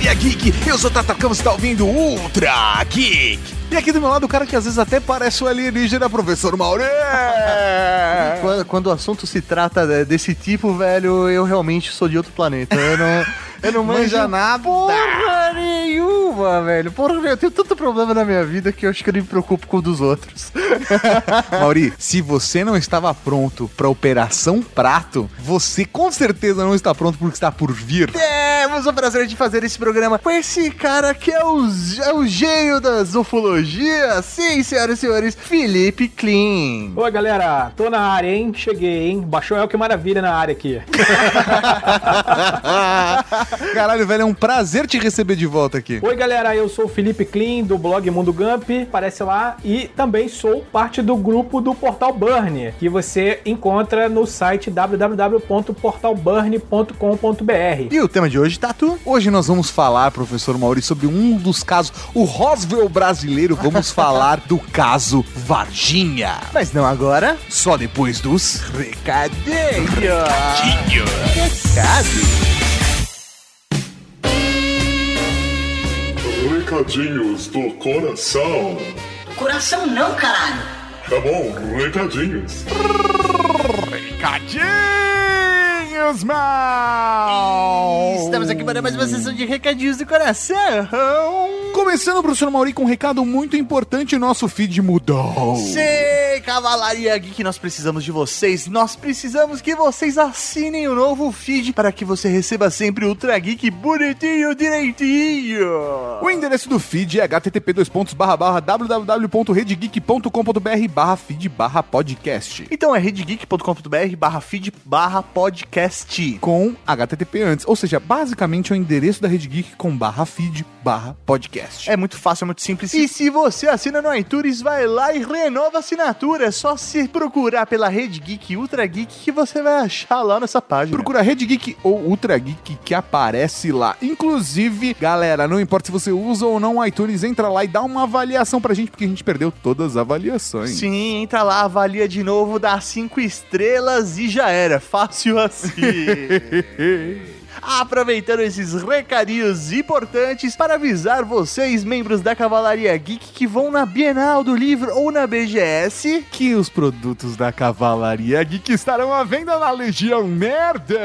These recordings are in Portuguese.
Cavalaria Geek. Eu sou Tata Campos, você tá ouvindo Ultra Geek. E aqui do meu lado o cara que às vezes até parece o alienígena, professor Maurê. Quando, quando o assunto se trata de- desse tipo, velho, eu realmente sou de outro planeta. Eu não, eu não manjo Manja nada. porra nenhuma, velho. Porra, eu tenho tanto problema na minha vida que eu acho que eu não me preocupo com o dos outros. Mauri, se você não estava pronto pra Operação Prato, você com certeza não está pronto porque está por vir. Temos o prazer de fazer esse programa com esse cara que é o, é o gênio das ufologias. Sim, senhoras e senhores, Felipe Klein. Oi, galera, tô na área, hein? Cheguei, hein? Baixou El que maravilha na área aqui. Caralho, velho, é um prazer te receber de volta aqui. Oi, galera, eu sou o Felipe Klein, do blog Mundo Gump, aparece lá, e também sou parte do grupo do Portal Burn, que você encontra no site www.portalburn.com.br. E o tema de hoje, Tatu? Hoje nós vamos falar, professor Mauri, sobre um dos casos, o Roswell brasileiro. Vamos falar do caso Varginha. Mas não agora. Só depois dos Recadinho. recadinhos. Recado. Recadinhos do coração. Coração não, caralho. Tá bom, recadinhos. Recadinhos, mal! Estamos aqui para mais uma sessão de recadinhos do coração. Começando, professor Mauri, com um recado muito importante, nosso feed mudou. Sim, Cavalaria Geek, nós precisamos de vocês. Nós precisamos que vocês assinem o novo feed para que você receba sempre o Ultra Geek bonitinho, direitinho. O endereço do feed é http www.redgeek.com.br barra feed barra podcast. Então é redgeek.com.br barra feed barra podcast. Com HTTP antes, ou seja, basicamente é o endereço da Rede Geek com barra feed barra podcast. É muito fácil, é muito simples. E se você assina no iTunes, vai lá e renova a assinatura. É só se procurar pela Rede Geek Ultra Geek que você vai achar lá nessa página. Procura Rede Geek ou Ultra Geek que aparece lá. Inclusive, galera, não importa se você usa ou não o iTunes, entra lá e dá uma avaliação pra gente, porque a gente perdeu todas as avaliações. Sim, entra lá, avalia de novo, dá cinco estrelas e já era. Fácil assim. Aproveitando esses recadinhos importantes para avisar vocês, membros da Cavalaria Geek, que vão na Bienal do Livro ou na BGS. Que os produtos da Cavalaria Geek estarão à venda na Legião Merda.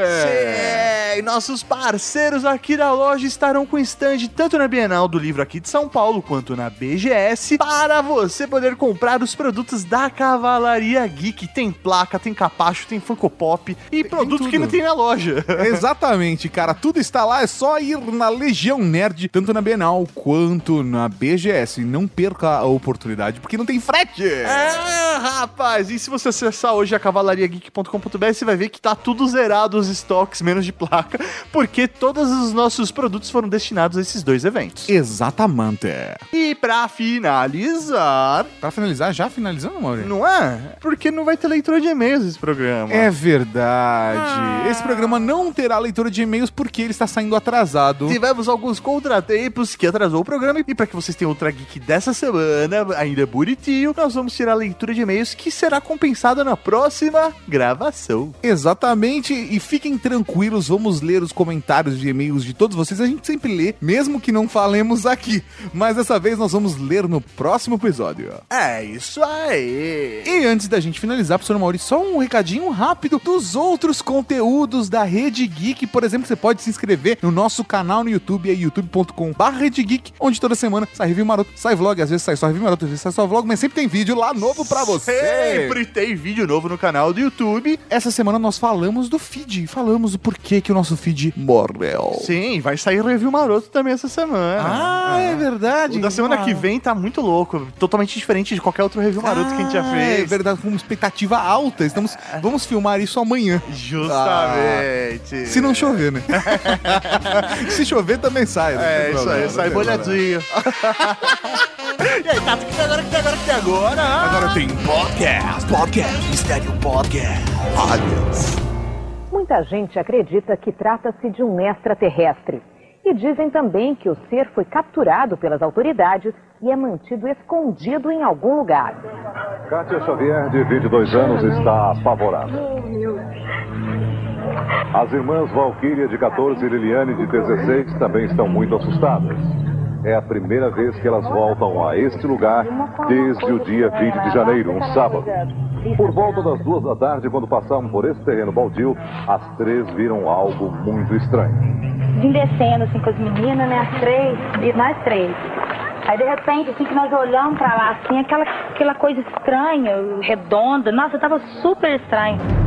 Sim, nossos parceiros aqui da loja estarão com stand tanto na Bienal do Livro aqui de São Paulo quanto na BGS para você poder comprar os produtos da Cavalaria Geek. Tem placa, tem capacho, tem Funko Pop e produto tudo. que não tem na loja. Exatamente, cara. Tudo está lá, é só ir na Legião Nerd, tanto na Bienal quanto na BGS. E não perca a oportunidade, porque não tem frete. É, rapaz, e se você acessar hoje a cavalariageek.com.br, você vai ver que tá tudo zerado os estoques, menos de placa, porque todos os nossos produtos foram destinados a esses dois eventos. Exatamente. E pra finalizar, Pra finalizar, já finalizando, Maurício? não é? Porque não vai ter leitura de e-mails esse programa. É verdade. Esse programa não terá leitura de e-mails porque ele está saindo atrasado. Tivemos alguns contratempos que atrasou o programa e para que vocês tenham Ultra Geek dessa semana, ainda bonitinho, nós vamos tirar a leitura de e-mails que será compensada na próxima gravação. Exatamente, e fiquem tranquilos, vamos ler os comentários de e-mails de todos vocês. A gente sempre lê, mesmo que não falemos aqui. Mas dessa vez nós vamos ler no próximo episódio. É isso aí. E antes da gente finalizar, professor Maurício, só um recadinho rápido dos outros conteúdos da Rede Geek. Por exemplo, você pode se inscrever no nosso canal no YouTube, é youtube.com.br Geek, onde toda semana sai review maroto, sai vlog, às vezes sai só review maroto, às vezes sai só vlog, mas sempre tem vídeo lá novo pra você. Sempre tem vídeo novo no canal do YouTube. Essa semana nós falamos do feed, falamos o porquê que o nosso feed morreu. Sim, vai sair review maroto também essa semana. Ah, é verdade. O da semana Ah. que vem tá muito louco, totalmente diferente de qualquer outro review maroto que a gente já Ah, fez. É verdade, com expectativa alta. Estamos, vamos filmar isso amanhã. Justamente. Se não chover, né? Se chover, também sai. não É, isso problema, aí, sai molhadinho. e aí, Tato, o que tem agora, o que tem agora, que tem agora? Agora tem podcast, podcast, mistério podcast. Aliens. Muita gente acredita que trata-se de um extraterrestre. E dizem também que o ser foi capturado pelas autoridades e é mantido escondido em algum lugar. Kátia Xavier, de 22 anos, está apavorada. As irmãs Valquíria de 14 e Liliane de 16 também estão muito assustadas. É a primeira vez que elas voltam a este lugar desde o dia 20 de janeiro, um sábado. Por volta das duas da tarde, quando passavam por esse terreno baldio, as três viram algo muito estranho. Vim descendo assim com as meninas, né? As três, e nós três. Aí de repente, assim que nós olhamos pra lá, assim, aquela, aquela coisa estranha, redonda. Nossa, tava super estranho.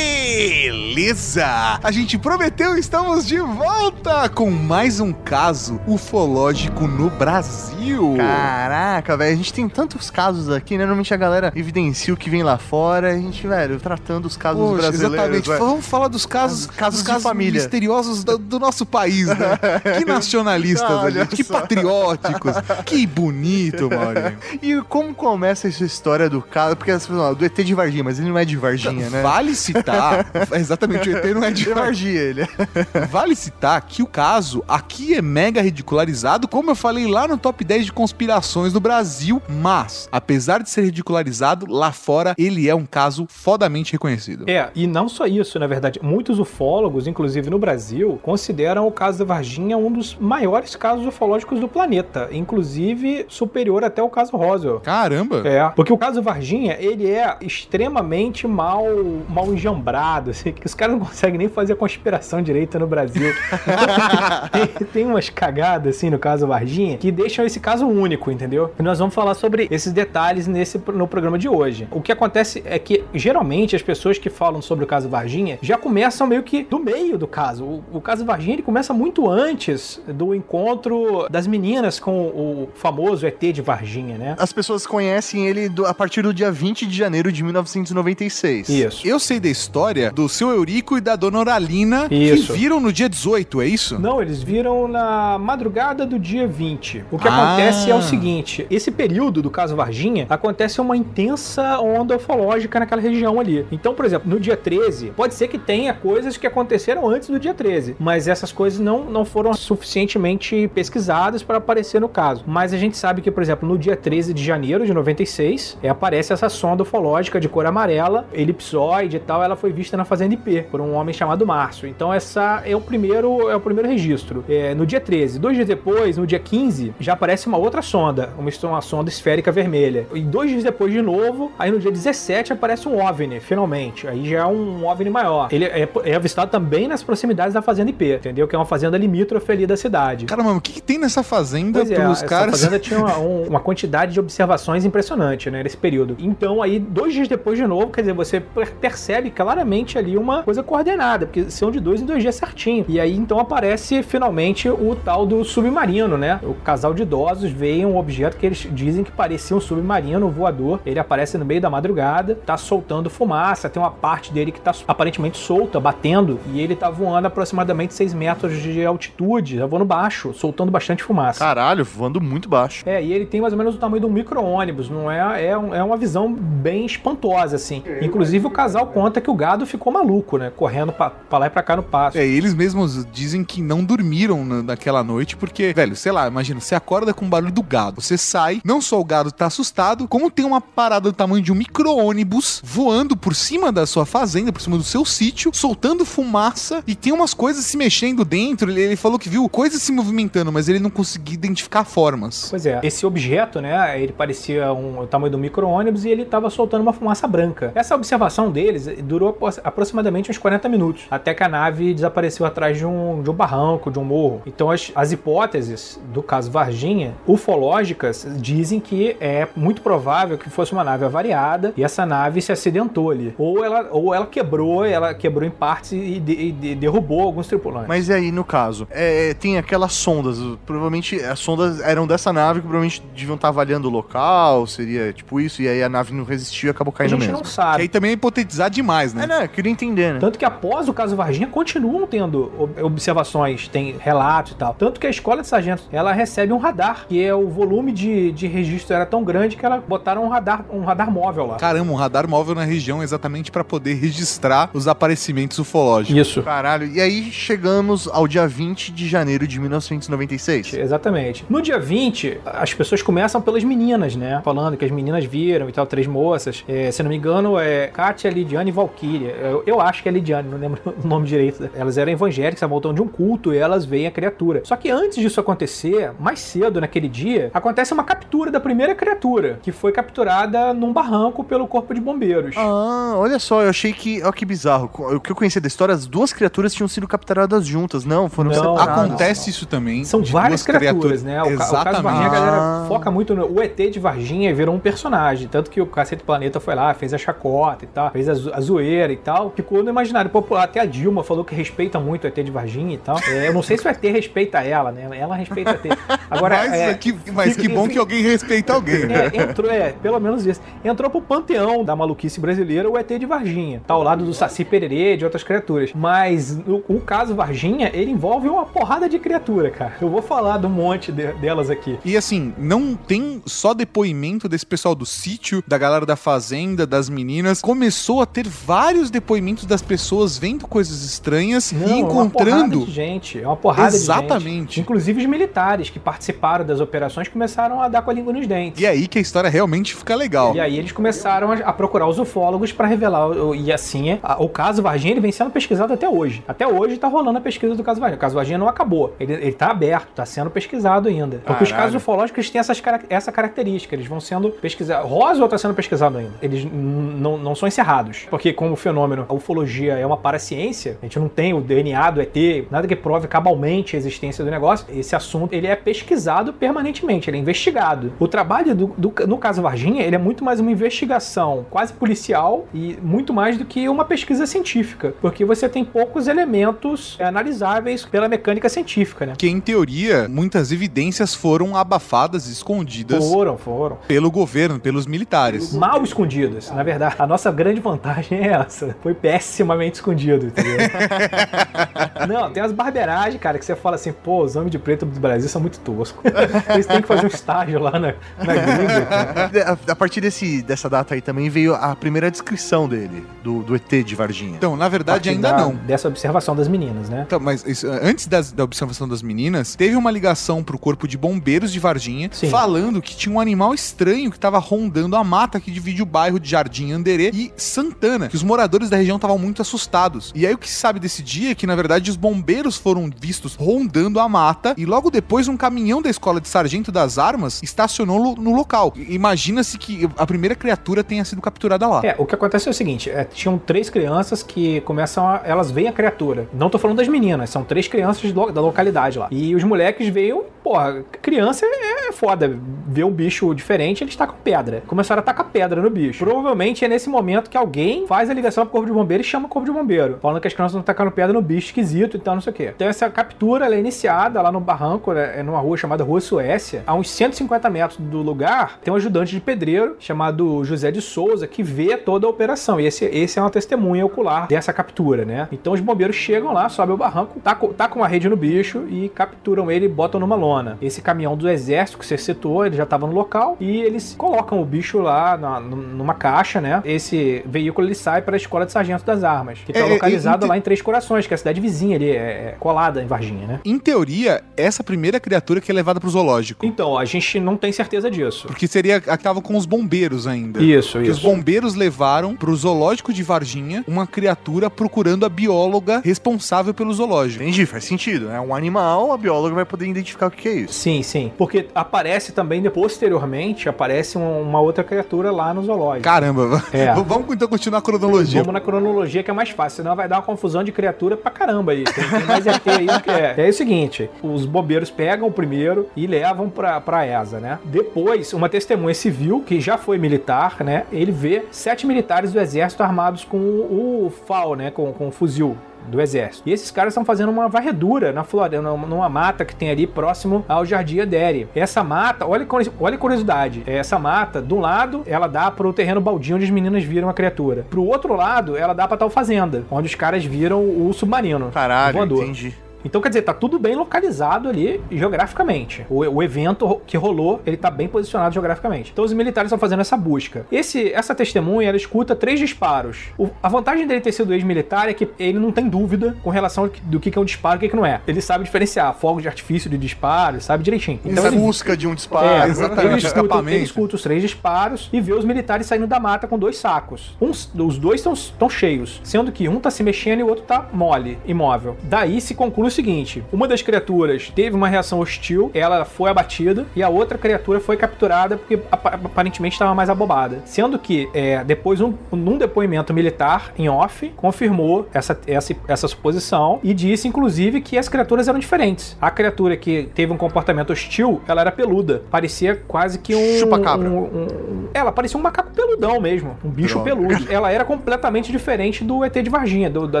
Beleza! A gente prometeu, estamos de volta com mais um caso ufológico no Brasil. Caraca, velho, a gente tem tantos casos aqui, né? Normalmente a galera evidencia o que vem lá fora, a gente, velho, tratando os casos Poxa, brasileiros. exatamente. velho. Vamos falar dos casos, Casos- casos dos casos família. misteriosos do, do nosso país, né? Que nacionalistas, a Olha gente. Que só. patrióticos. Que bonito, Maurinho. E como começa essa história do caso? Porque as pessoas falam, do ET de Varginha, mas ele não é de Varginha, né? Vale citar, exatamente, o ET não é de Varginha, ele. Vale citar que o caso aqui é mega ridicularizado, como eu falei lá no top 10 de conspirações do Brasil, mas, apesar de ser ridicularizado, lá fora ele é um caso fodamente reconhecido. É, e não só isso, na verdade. Muitos ufólogos, inclusive no Brasil, consideram o caso da Varginha um dos maiores casos ufológicos do planeta, inclusive superior até o caso Roswell. Caramba! É, porque o caso Varginha, ele é extremamente mal, mal enjambrado, assim, que os caras não conseguem nem fazer a conspiração direita no Brasil. tem, tem umas cagadas, assim, no caso Varginha, que deixam esse caso único, entendeu? E nós vamos falar sobre esses detalhes nesse, no programa de hoje. O que acontece é que, geralmente, as pessoas que falam sobre o caso Varginha já começam meio que do meio do caso. O, o caso Varginha, ele começa muito antes do encontro das meninas com o famoso ET de Varginha, né? As pessoas conhecem ele do- a partir do dia 20 de janeiro de 1996. Isso. Eu sei da história do seu Eurico e da dona Oralina Isso. que viram no dia 18, é isso? Não, eles viram na madrugada do dia 20. O que Ah. acontece é o seguinte: esse período do caso Varginha acontece uma intensa onda ufológica naquela região ali. Então, por exemplo, no dia 13, pode ser que tenha coisas que aconteceram antes do dia 13, mas essas coisas não, não foram suficientemente pesquisadas para aparecer no caso. Mas a gente sabe que, por exemplo, no dia 13 de janeiro de 96, é, aparece essa sonda ufológica de cor amarela, elipsoide e tal, ela foi vista na fazenda IP por um homem chamado Márcio. Então essa é o primeiro é o primeiro registro. É, no dia 13, dois dias depois, no dia 15, já aparece uma outra sonda, uma, uma sonda esférica vermelha. E dois dias depois de novo, aí no dia 17 aparece um OVNI, finalmente. Aí já é um OVNI maior. Ele é, é avistado também nas proximidades da fazenda IP, entendeu? Que é uma fazenda limítrofe ali da cidade. Caramba, o que, que tem nessa fazenda Pois é, essa caras? fazenda tinha uma, um- uma quantidade de observações impressionante, né, nesse período. Então, aí, dois dias depois de novo, quer dizer, você per- percebe claramente ali uma coisa coordenada, porque são de dois em dois dias certinho. E aí, então, aparece finalmente o tal do submarino, né? O casal de idosos vê um objeto que eles dizem que parecia um submarino voador. Ele aparece no meio da madrugada, tá soltando fumaça, tem uma parte dele que tá aparentemente solta, batendo, e ele tá voando aproximadamente 6 metros de altitude, tá voando baixo, soltando bastante fumaça. Caralho, voando muito baixo. É, e ele tem mais ou menos o tamanho de um micro-ônibus, não é? É, um- é uma visão bem espantosa, assim. Inclusive, o casal conta que o gado ficou maluco, né? Correndo pra, pra lá e pra cá no passo. É, eles mesmos dizem que não dormiram na- naquela noite, porque, velho, sei lá, imagina, você acorda com o barulho do gado, você sai, não só o gado tá assustado, como tem uma parada do tamanho de um micro-ônibus voando por cima da sua fazenda, por cima do seu sítio, soltando fumaça e tem umas coisas se mexendo dentro. Ele, ele falou que viu coisas se movimentando, mas ele não conseguia identificar formas. Pois é, esse objeto, né, ele parecia um, o tamanho do micro-ônibus e ele estava soltando uma fumaça branca. Essa observação deles durou aproximadamente uns 40 minutos, até que a nave desapareceu atrás de um, de um barranco, de um morro. Então as, as hipóteses do caso Varginha, ufológicas, dizem que é muito provável que fosse uma nave avariada e essa nave se acidentou ali. Ou ela, ou ela quebrou, ela quebrou em partes e, de- e de- derrubou alguns tripulantes. Mas e aí, no caso? É, tem aquelas sondas. Provavelmente as sondas eram dessa nave que provavelmente deviam estar avaliando o local, seria tipo isso, e aí a nave não resistiu e acabou a caindo gente mesmo. não Que sabe. aí também é hipotetizar demais, né? É, né? Eu queria entender, né? Tanto que após o caso Varginha continuam tendo ob- observações, tem relatos e tal. Tanto que a escola de sargentos ela recebe um radar, que é o volume de, de registro era tão grande que ela botaram um radar, um radar móvel lá. Caramba, um radar móvel na região exatamente pra poder registrar os aparecimentos ufológicos. Isso. Caralho. E aí chegamos ao dia 20 de janeiro de 1996. Exatamente. No dia 20, as pessoas começam pelas meninas, né? Falando que as meninas viram e tal, três moças. É, se não me engano, é Kátia, Lidiane e Valkyria. É, eu acho que é Lidiane, não lembro o nome direito. Elas eram evangélicas, estavam voltando de um culto e elas veem a criatura. Só que antes disso acontecer, mais cedo naquele dia, acontece uma captura da primeira criatura, que foi capturada num barranco pelo corpo de bombeiros. Ah, olha só, eu achei que. Olha que bizarro. O que eu conhecia da história, as duas criaturas tinham sido capturadas juntas. Não, foram Não, separadas. Acontece isso também. São várias duas criaturas, né? O, ca- o caso Exatamente. Varginha, a galera Ah. foca muito no. O ET de Varginha virou um personagem. Tanto que o Cacete Planeta foi lá, fez a chacota e tal, fez a, zo- a zoeira e tal. Ficou no imaginário popular. Até a Dilma falou que respeita muito o ET de Varginha e tal. É, eu não sei se o ET respeita ela, né? Ela respeita o ET. Agora, mas, é, que, mas que bom que alguém respeita alguém. né? é, entrou, é, pelo menos isso. Entrou pro panteão da maluquice brasileira o ET de Varginha. Tá ao lado do Saci Pererê e de outras criaturas. Mas o, o caso Varginha, ele envolve uma porrada de criatura, cara. Eu vou falar de um monte de- delas aqui. E assim, não tem só depoimento desse pessoal do sítio, da galera da fazenda, das meninas. Começou a ter vários depoimentos das pessoas vendo coisas estranhas Não, e é uma porrada encontrando. de gente. É uma porrada de gente. Exatamente. Inclusive os militares que participaram das operações começaram a dar com a língua nos dentes. E é aí que a história realmente fica legal. E aí eles começaram a, procurar os ufólogos para revelar. E assim, é, o caso Varginha ele vem sendo pesquisado até hoje. Até hoje tá rolando a pesquisa do caso Varginha. O caso Varginha não acabou. Ele, ele tá aberto, tá sendo pesquisado ainda. Porque os Caralho. casos ufológicos têm essas, essa característica. Eles vão sendo pesquisados. Roswell tá sendo pesquisado ainda. Eles não são encerrados. Porque como o fenômeno, a ufologia é uma paraciência, a gente não tem o DNA do ET, nada que prove cabalmente a existência do negócio. Esse assunto, ele é pesquisado permanentemente, ele é investigado. O trabalho do, do- no caso Varginha, ele é muito mais uma investigação quase policial e muito mais do que uma pesquisa científica, porque você tem poucos elementos analisáveis pela mecânica científica, né? Que em teoria, muitas evidências foram abafadas, escondidas Foram, foram. pelo governo, pelos militares. Mal escondidas. Na verdade, a nossa grande vantagem é essa. Foi pessimamente escondido, entendeu? Não, tem umas barberagens, cara, que você fala assim, pô, os homens de preto do Brasil são muito toscos. Eles têm que fazer um estágio lá na, na gringa. A, a partir desse, dessa data aí também veio a primeira descrição dele, do, do ET de Varginha. Então, na verdade, ainda Da- não. Dessa observação das meninas, né? Então, mas isso, antes das- da observação das meninas, teve uma ligação pro corpo de bombeiros de Varginha, Sim. falando que tinha um animal estranho que tava rondando a mata que divide o bairro de Jardim Anderê e Santana, que os moradores da região estavam muito assustados. E aí o que se sabe desse dia é que, na verdade, os bombeiros foram vistos rondando a mata e logo depois um caminhão da escola de sargento das armas estacionou no local. Imagina-se que a primeira criatura tenha sido capturada lá. É, o que acontece é o seguinte: é, tinham três crianças que começam a. Elas veem a criatura. Não tô falando das meninas, são três crianças do- da localidade lá. E os moleques veio, porra, criança é foda. Ver um bicho diferente, eles tacam pedra. Começaram a tacar pedra no bicho. Provavelmente é nesse momento que alguém faz a ligação pro corpo de bombeiro e chama o corpo de bombeiro. Falando que as crianças estão tacando pedra no bicho esquisito e tal, não sei o quê. Então essa captura ela é iniciada lá no barranco, né, é numa rua chamada Rua Suécia. A uns 150 metros do lugar, tem um ajudante de pedreiro chamado José de Souza que vê toda a operação. E esse, esse é uma testemunha ocular dessa captura, né? Então os bombeiros chegam lá, sobem o barranco, tacam, tacam uma rede no bicho e capturam ele e botam numa lona. Esse caminhão do exército que você citou, ele já estava no local e eles colocam o bicho lá na- numa caixa, né? Esse veículo ele sai para a escola de sargento das armas, que está É, é, localizado ente- lá em Três Corações, que é a cidade vizinha ali, é, é colada em Varginha, né? Em teoria, essa primeira criatura que é levada pro zoológico. Então, a gente não tem certeza disso. Porque seria a que tava com os bombeiros ainda. Isso, Que os isso. bombeiros levaram pro zoológico de Varginha uma criatura procurando a bióloga responsável pelo zoológico. Entendi, faz sentido. É um animal, a bióloga vai poder identificar o que é isso. Sim, sim. Porque aparece também, posteriormente, aparece um- uma outra criatura lá no zoológico. Caramba, É. vamos então continuar a cronologia. Vamos na cronologia que é mais fácil, senão vai dar uma confusão de criatura pra caramba aí. Tem, tem mais ET aí do que é. É o seguinte: os bombeiros pegam o primeiro e levam pra, pra ESA, né? Depois, uma testemunha civil, que já foi militar, né? Ele vê sete militares do exército armados com o, o FAL, né? Com, com o fuzil do exército. E esses caras estão fazendo uma varredura na floresta, numa mata que tem ali próximo ao Jardim Adere. Essa mata, olha, olha a curiosidade, essa mata, de um lado, ela dá pro terreno baldio onde as meninas viram a criatura. Pro outro lado, ela dá pra tal fazenda, onde os caras viram o submarino. Caralho, voador. entendi. Então, quer dizer, tá tudo bem localizado ali geograficamente. O, o evento que rolou, ele tá bem posicionado geograficamente. Então, os militares estão fazendo essa busca. Esse, essa testemunha, ela escuta três disparos. O- a vantagem dele ter sido ex-militar é que ele não tem dúvida com relação do que que é um disparo e o que que não é. Ele sabe diferenciar fogos de artifício de disparo, sabe direitinho. Então ele- busca de um disparo. é, exatamente, ele escuta, ele escuta os três disparos e vê os militares saindo da mata com dois sacos. Uns- os dois estão cheios, sendo que um tá se mexendo e o outro tá mole, imóvel. Daí se conclui seguinte: uma das criaturas teve uma reação hostil, ela foi abatida, e a outra criatura foi capturada porque apa- aparentemente estava mais abobada. Sendo que é, depois, um, num depoimento militar em off, confirmou essa, essa, essa suposição e disse, inclusive, que as criaturas eram diferentes. A criatura que teve um comportamento hostil, ela era peluda. Parecia quase que um. Chupa-cabra. um- um- ela parecia um macaco peludão mesmo. Um bicho Droga. peludo. Ela era completamente diferente do ET de Varginha, do- da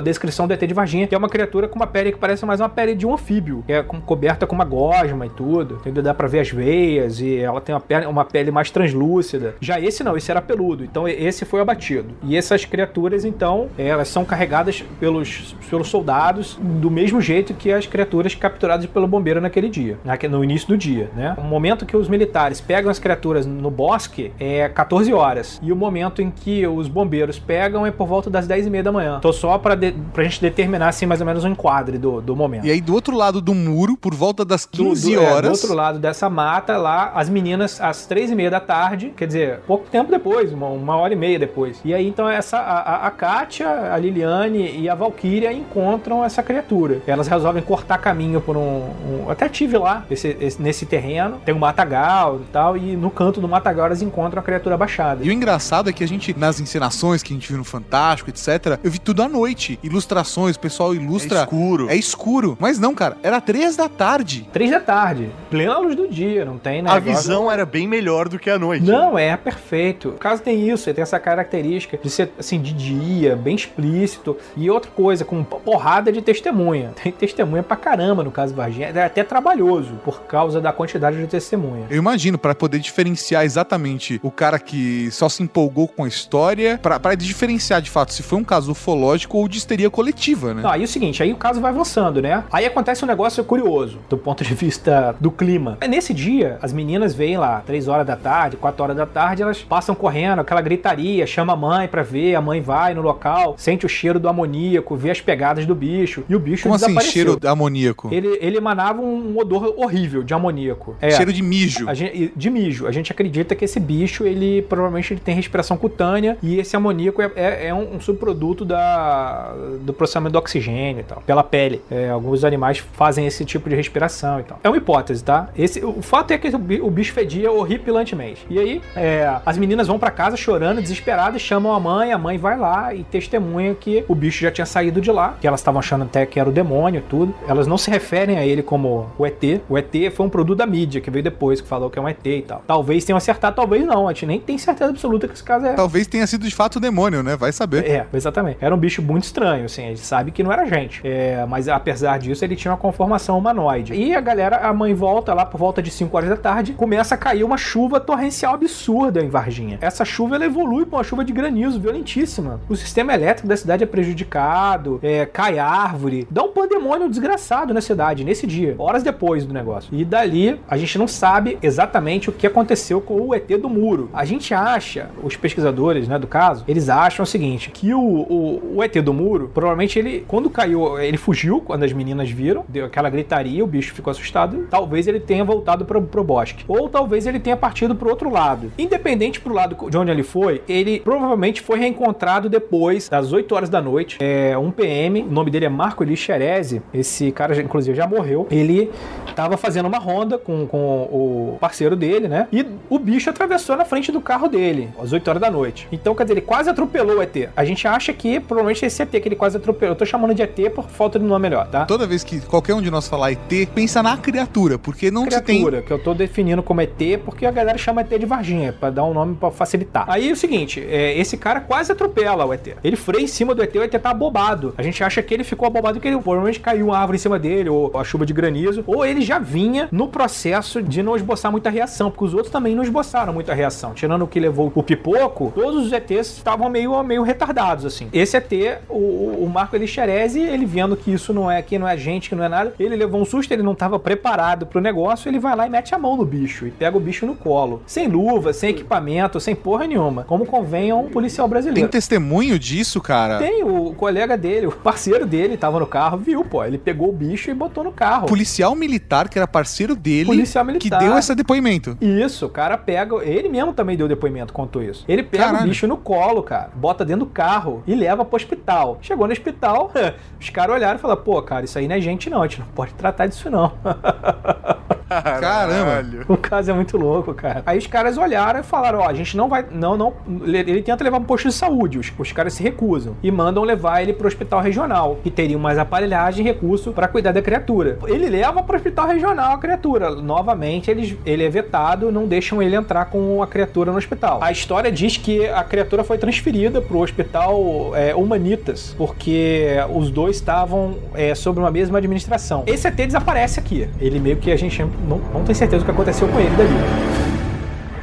descrição do ET de Varginha, que é uma criatura com uma pele que parece mais uma pele de um anfíbio, que é coberta com uma gosma e tudo. Entendeu? Dá pra ver as veias e ela tem uma pele, uma pele mais translúcida. Já esse não, esse era peludo. Então esse foi abatido. E essas criaturas, então, elas são carregadas pelos, pelos soldados do mesmo jeito que as criaturas capturadas pelo bombeiro naquele dia, no início do dia, né? O momento que os militares pegam as criaturas no bosque é 14 horas. E o momento em que os bombeiros pegam é por volta das 10 e meia da manhã. Então só pra, de, pra gente determinar, assim, mais ou menos um enquadre do, do momento. E aí, do outro lado do muro, por volta das Do- 15 do, é, horas. do outro lado dessa mata, lá, as meninas, às três e meia da tarde, quer dizer, pouco tempo depois, uma, uma hora e meia depois. E aí, então, essa, a, a, a Kátia, a Liliane e a Valkyria encontram essa criatura. Elas resolvem cortar caminho por um. um- até tive lá, esse- esse- nesse terreno, tem um matagal e tal, e no canto do matagal elas encontram a criatura baixada. E o engraçado é que a gente, nas encenações que a gente viu no Fantástico, etc., eu vi tudo à noite. Ilustrações, o pessoal ilustra. É escuro. É escuro. Mas não, cara, era três da tarde. Três da tarde, plena luz do dia, não tem, né? A visão era bem melhor do que a noite. Não, é perfeito. O caso tem isso, ele tem essa característica de ser assim de dia, bem explícito. E outra coisa, com porrada de testemunha. Tem testemunha pra caramba no caso Varginha. É até trabalhoso por causa da quantidade de testemunha. Eu imagino, pra poder diferenciar exatamente o cara que só se empolgou com a história, pra pra diferenciar de fato se foi um caso ufológico ou de histeria coletiva, né? Não, aí é o seguinte, aí o caso vai avançando, né? Aí acontece um negócio curioso, do ponto de vista do clima. É Nesse dia, as meninas vêm lá, 3 horas da tarde, 4 horas da tarde, elas passam correndo, aquela gritaria, chama a mãe pra ver, a mãe vai no local, sente o cheiro do amoníaco, vê as pegadas do bicho, e o bicho Como assim, desapareceu. cheiro amoníaco? Ele, ele emanava um odor horrível de amoníaco. É. Cheiro de mijo. Gente- de mijo. A gente acredita que esse bicho, ele provavelmente ele tem respiração cutânea e esse amoníaco é, é- é um, um subproduto da, do processamento do oxigênio e tal, pela pele. É, alguns animais fazem esse tipo de respiração e tal. É uma hipótese, tá? Esse, o fato é que o bi- o bicho fedia horripilantemente. E aí, é, as meninas vão pra casa chorando, desesperadas, chamam a mãe, a mãe vai lá e testemunha que o bicho já tinha saído de lá, que elas estavam achando até que era o demônio e tudo. Elas não se referem a ele como o ET. O ET foi um produto da mídia que veio depois, que falou que é um ET e tal. Talvez tenham acertado, talvez não. A gente nem tem certeza absoluta que esse caso é. Talvez tenha sido de fato o demônio, né? Vai saber. É, exatamente. Era um bicho muito estranho, assim. A gente sabe que não era gente. É, mas apesar disso, ele tinha uma conformação humanoide. E a galera, a mãe volta lá por volta de 5 horas da tarde, começa a cair uma chuva torrencial absurda em Varginha. Essa chuva ela evolui para uma chuva de granizo violentíssima. O sistema elétrico da cidade é prejudicado, é, cai árvore, dá um pandemônio desgraçado na cidade nesse dia, horas depois do negócio. E dali a gente não sabe exatamente o que aconteceu com o ET do muro. A gente acha, os pesquisadores, né, do caso, eles acham o seguinte, que o, o, o ET do muro, provavelmente ele, quando caiu, ele fugiu quando as meninas viram, deu aquela gritaria, o bicho ficou assustado, talvez ele tenha voltado pro, pro bosque. Ou talvez ele tenha partido pro outro lado. Independente pro lado de onde ele foi, ele provavelmente foi reencontrado depois das 8 horas da noite. É um PM, o nome dele é Marco Eli Xerezi. Esse cara, inclusive, já morreu. Ele tava fazendo uma ronda com, com o parceiro dele, né? E o bicho atravessou na frente do carro dele, às 8 horas da noite. Então, quer dizer, ele quase atropelou o ET. A gente acha que provavelmente esse ET que ele quase atropelou. Eu tô chamando de ET por falta de nome melhor, tá? Toda vez que qualquer um de nós falar ET, pensa na criatura, porque não se tem. criatura, que eu tô definindo como ET, porque a galera chama ET de Varginha, pra dar um nome pra facilitar. Aí é o seguinte, é, esse cara quase atropela o ET. Ele freia em cima do ET, o ET tá abobado. A gente acha que ele ficou abobado porque ele provavelmente caiu uma árvore em cima dele, ou a chuva de granizo, ou ele já vinha no processo de não esboçar muita reação, porque os outros também não esboçaram muita reação. Tirando o que levou o pipoco, todos os ETs estavam meio, meio retardados, assim. Esse ET, o, o Marco Elixerese, ele vendo que isso não é que não é gente, que não é nada, ele levou um susto, ele não estava preparado pro negócio, ele vai lá e mete a mão no bicho e pega o bicho no colo. Sem luva, sem equipamento, sem porra nenhuma. Como convém a um policial Tem brasileiro. testemunho disso, cara? Tem o colega dele, o parceiro dele, tava no carro, viu, pô. Ele pegou o bicho e botou no carro. Policial militar, que era parceiro dele, Policial que militar. deu esse depoimento. Isso, o cara pega. Ele mesmo também deu depoimento, contou isso. Ele pega Caralho. o bicho no colo, cara, bota dentro do carro e leva pro hospital. Chegou no hospital, os caras olharam e falaram: pô, cara, isso aí não é gente, não. A gente não pode tratar disso, não. Caramba. O caso é muito louco, cara. Aí os caras olharam e falaram: Ó, a gente não vai. Não, não. Ele, tenta levar pro posto de saúde. Os, os caras se recusam. E mandam levar ele pro hospital regional. Que teriam mais aparelhagem e recurso pra cuidar da criatura. Ele leva pro hospital regional a criatura. Novamente, eles, ele é vetado, não deixam ele entrar com a criatura no hospital. A história diz que a criatura foi transferida pro hospital é, Humanitas, porque os dois estavam é, sob uma mesma administração. Esse ET desaparece aqui. Ele meio que a gente não, não tem certeza o que aconteceu com ele dali.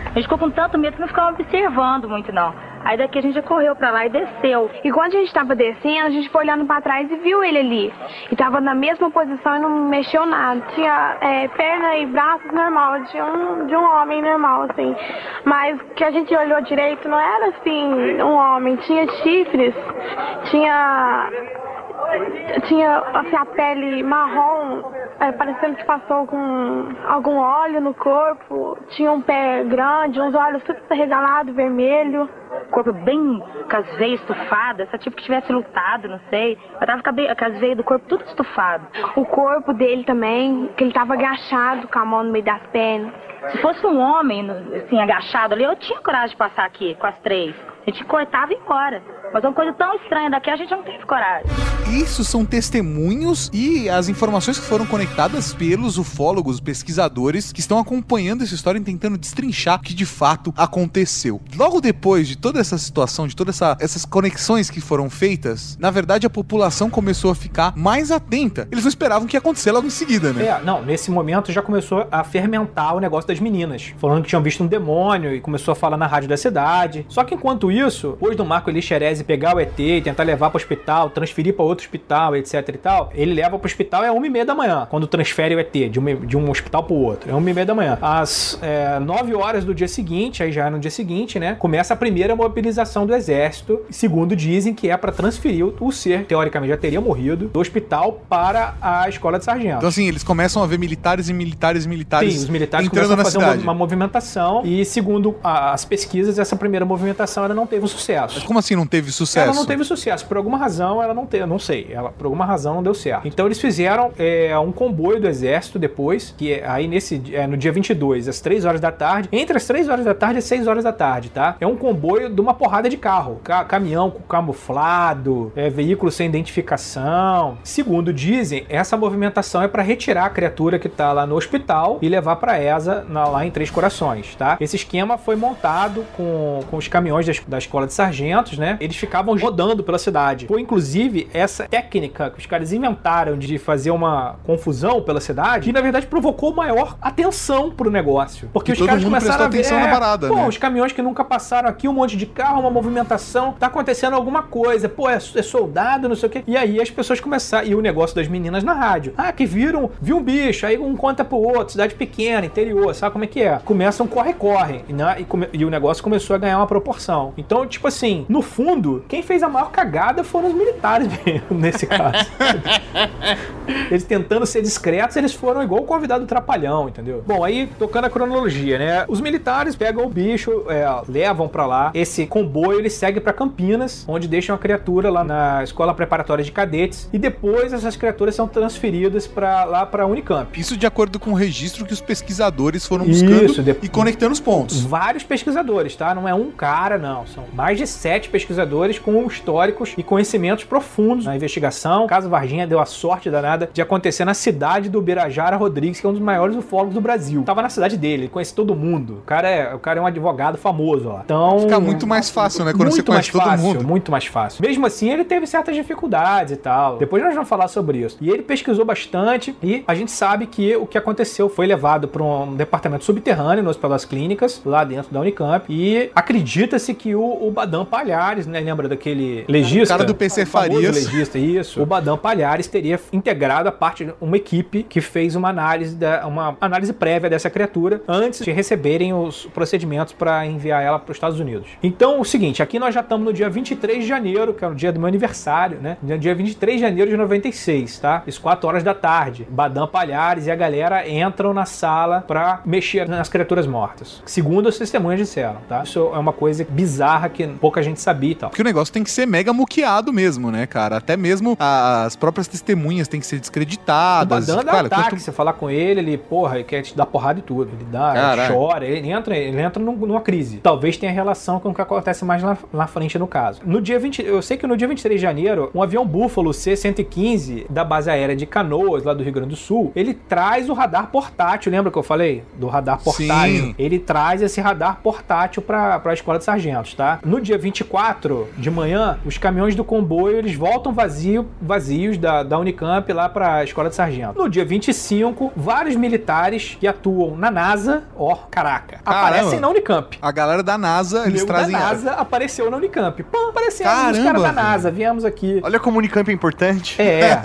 A gente ficou com tanto medo que não ficava observando muito, não. Aí daqui a gente já correu pra lá e desceu. E quando a gente tava descendo, a gente foi olhando pra trás e viu ele ali. E tava na mesma posição e não mexeu nada. Tinha é, perna e braços normal, de um, de um homem normal, assim. Mas que a gente olhou direito não era assim um homem. Tinha chifres, tinha. Tinha assim, a pele marrom, é, parecendo que passou com algum óleo no corpo. Tinha um pé grande, uns olhos super regalados, vermelho. corpo bem com as veias estufadas, essa tipo que tivesse lutado, não sei. Eu tava com as veias do corpo tudo estufado. O corpo dele também, que ele tava agachado com a mão no meio das pernas. Se fosse um homem, assim, agachado ali, eu tinha coragem de passar aqui com as três. A gente cortava e ia embora. Mas uma coisa tão estranha daqui, a gente não teve coragem. Isso são testemunhos e as informações que foram conectadas pelos ufólogos, pesquisadores, que estão acompanhando essa história e tentando destrinchar o que de fato aconteceu. Logo depois de toda essa situação, de todas essa, essas conexões que foram feitas, na verdade a população começou a ficar mais atenta. Eles não esperavam que ia acontecer logo em seguida, né? É, não, nesse momento já começou a fermentar o negócio das meninas. Falando que tinham visto um demônio e começou a falar na rádio da cidade. Só que enquanto isso, depois do Marco Elixerese pegar o ET e tentar levar pro hospital, transferir pra outro hospital, etc e tal, ele leva pro hospital é uma e meia da manhã, quando transfere o ET de, uma- de um hospital pro outro. É uma e meia da manhã. Às é, 9 horas do dia seguinte, aí já é no dia seguinte, né, começa a primeira mobilização do exército. Segundo dizem que é pra transferir o, o ser, teoricamente já teria morrido, do hospital para a escola de sargento. Então assim, eles começam a ver militares e militares e militares Sim, os militares entrando começam na a fazer uma, cidade. uma movimentação e, segundo as pesquisas, essa primeira movimentação ela não teve um sucesso. Como assim não teve sucesso? Ela não teve sucesso. Por alguma razão, ela não teve. Não sei. Ela, por alguma razão, não deu certo. Então, eles fizeram é, um comboio do exército depois, que é, aí nesse, é, no dia 22, às 3 horas da tarde. Entre as 3 horas da tarde e as 6 horas da tarde, tá? É um comboio de uma porrada de carro. Ca- caminhão com camuflado, é, veículo sem identificação. Segundo dizem, essa movimentação é para retirar a criatura que tá lá no hospital e levar para ESA na- lá em Três Corações, tá? Esse esquema foi montado com, com os caminhões da, da escola de sargentos, né? Eles ficavam rodando pela cidade. Foi inclusive essa técnica que os caras inventaram de fazer uma confusão pela cidade, que na verdade provocou maior atenção pro negócio. Porque E os caras começaram a ver, atenção na é, parada, pô, né? os caminhões que nunca passaram aqui, um monte de carro, uma movimentação, tá acontecendo alguma coisa, pô, é, é soldado, não sei o quê. E aí as pessoas começaram, e o negócio das meninas na rádio. Ah, que viram, viu um bicho, aí um conta pro outro, cidade pequena, interior, sabe como é que é? Começam corre-corre, né? E, come- e o negócio começou a ganhar uma proporção. Então, tipo assim, no fundo, quem fez a maior cagada foram os militares mesmo, nesse caso. eles tentando ser discretos, eles foram igual o convidado do Trapalhão, entendeu? Bom, aí tocando a cronologia, né? Os militares pegam o bicho, é, levam pra lá. Esse comboio ele segue pra Campinas, onde deixam a criatura lá na escola preparatória de cadetes. E depois essas criaturas são transferidas para lá pra Unicamp. Isso de acordo com o registro que os pesquisadores foram buscando Isso, de- e conectando os pontos. Vários pesquisadores, tá? Não é um cara, não. São mais de sete pesquisadores pesquisadores com históricos e conhecimentos profundos na investigação. O caso Varginha deu a sorte danada de acontecer na cidade do Birajara Rodrigues, que é um dos maiores ufólogos do Brasil. Tava na cidade dele, ele conhece todo mundo. O cara é, o cara é um advogado famoso lá. Então, Fica muito mais fácil, né? Quando muito você conhece mais todo fácil, mundo. Muito mais fácil. Mesmo assim, ele teve certas dificuldades e tal. Depois nós vamos falar sobre isso. E ele pesquisou bastante e a gente sabe que o que aconteceu foi levado para um departamento subterrâneo no Hospital das Clínicas, lá dentro da Unicamp. E acredita-se que o, o Badam Palhares, né? Lembra daquele legista? O cara do PC Farias. legista, isso. O Badam Palhares teria integrado a parte de uma equipe que fez uma análise, da, uma análise prévia dessa criatura antes de receberem os procedimentos para enviar ela para os Estados Unidos. Então, o seguinte, aqui nós já estamos no dia 23 de janeiro, que é o dia do meu aniversário, né? No dia 23 de janeiro de 96, tá? Às 4 horas da tarde. Badam Palhares e a galera entram na sala para mexer nas criaturas mortas. Segundo as testemunhas disseram, tá? Isso é uma coisa bizarra que pouca gente sabia e tal. Porque o negócio tem que ser mega muqueado mesmo, né, cara? Até mesmo as próprias testemunhas têm que ser O descreditadas. Badam dá Cara, ataque, quanto- você falar com ele, ele, porra, ele quer te dar porrada e tudo. Ele dá, ele chora, ele entra, ele entra num- numa crise. Talvez tenha relação com o que acontece mais lá na frente no caso. No dia 20, eu sei que no dia 23 de janeiro, um avião Buffalo C-115 da base aérea de Canoas, lá do Rio Grande do Sul, ele traz o radar portátil, lembra que eu falei? Do radar portátil. Sim. Ele traz esse radar portátil para a escola de sargentos, tá? No dia 24 de manhã, os caminhões do comboio eles voltam vazio, vazios da, da Unicamp lá para a escola de sargento. No dia 25, vários militares que atuam na NASA, ó, caraca, Caramba. aparecem na Unicamp. A galera da NASA, eles trazem. da NASA apareceu na Unicamp. Pã, aparecemos os Caramba, caras da. NASA, viemos aqui. Olha como o Unicamp é importante. É.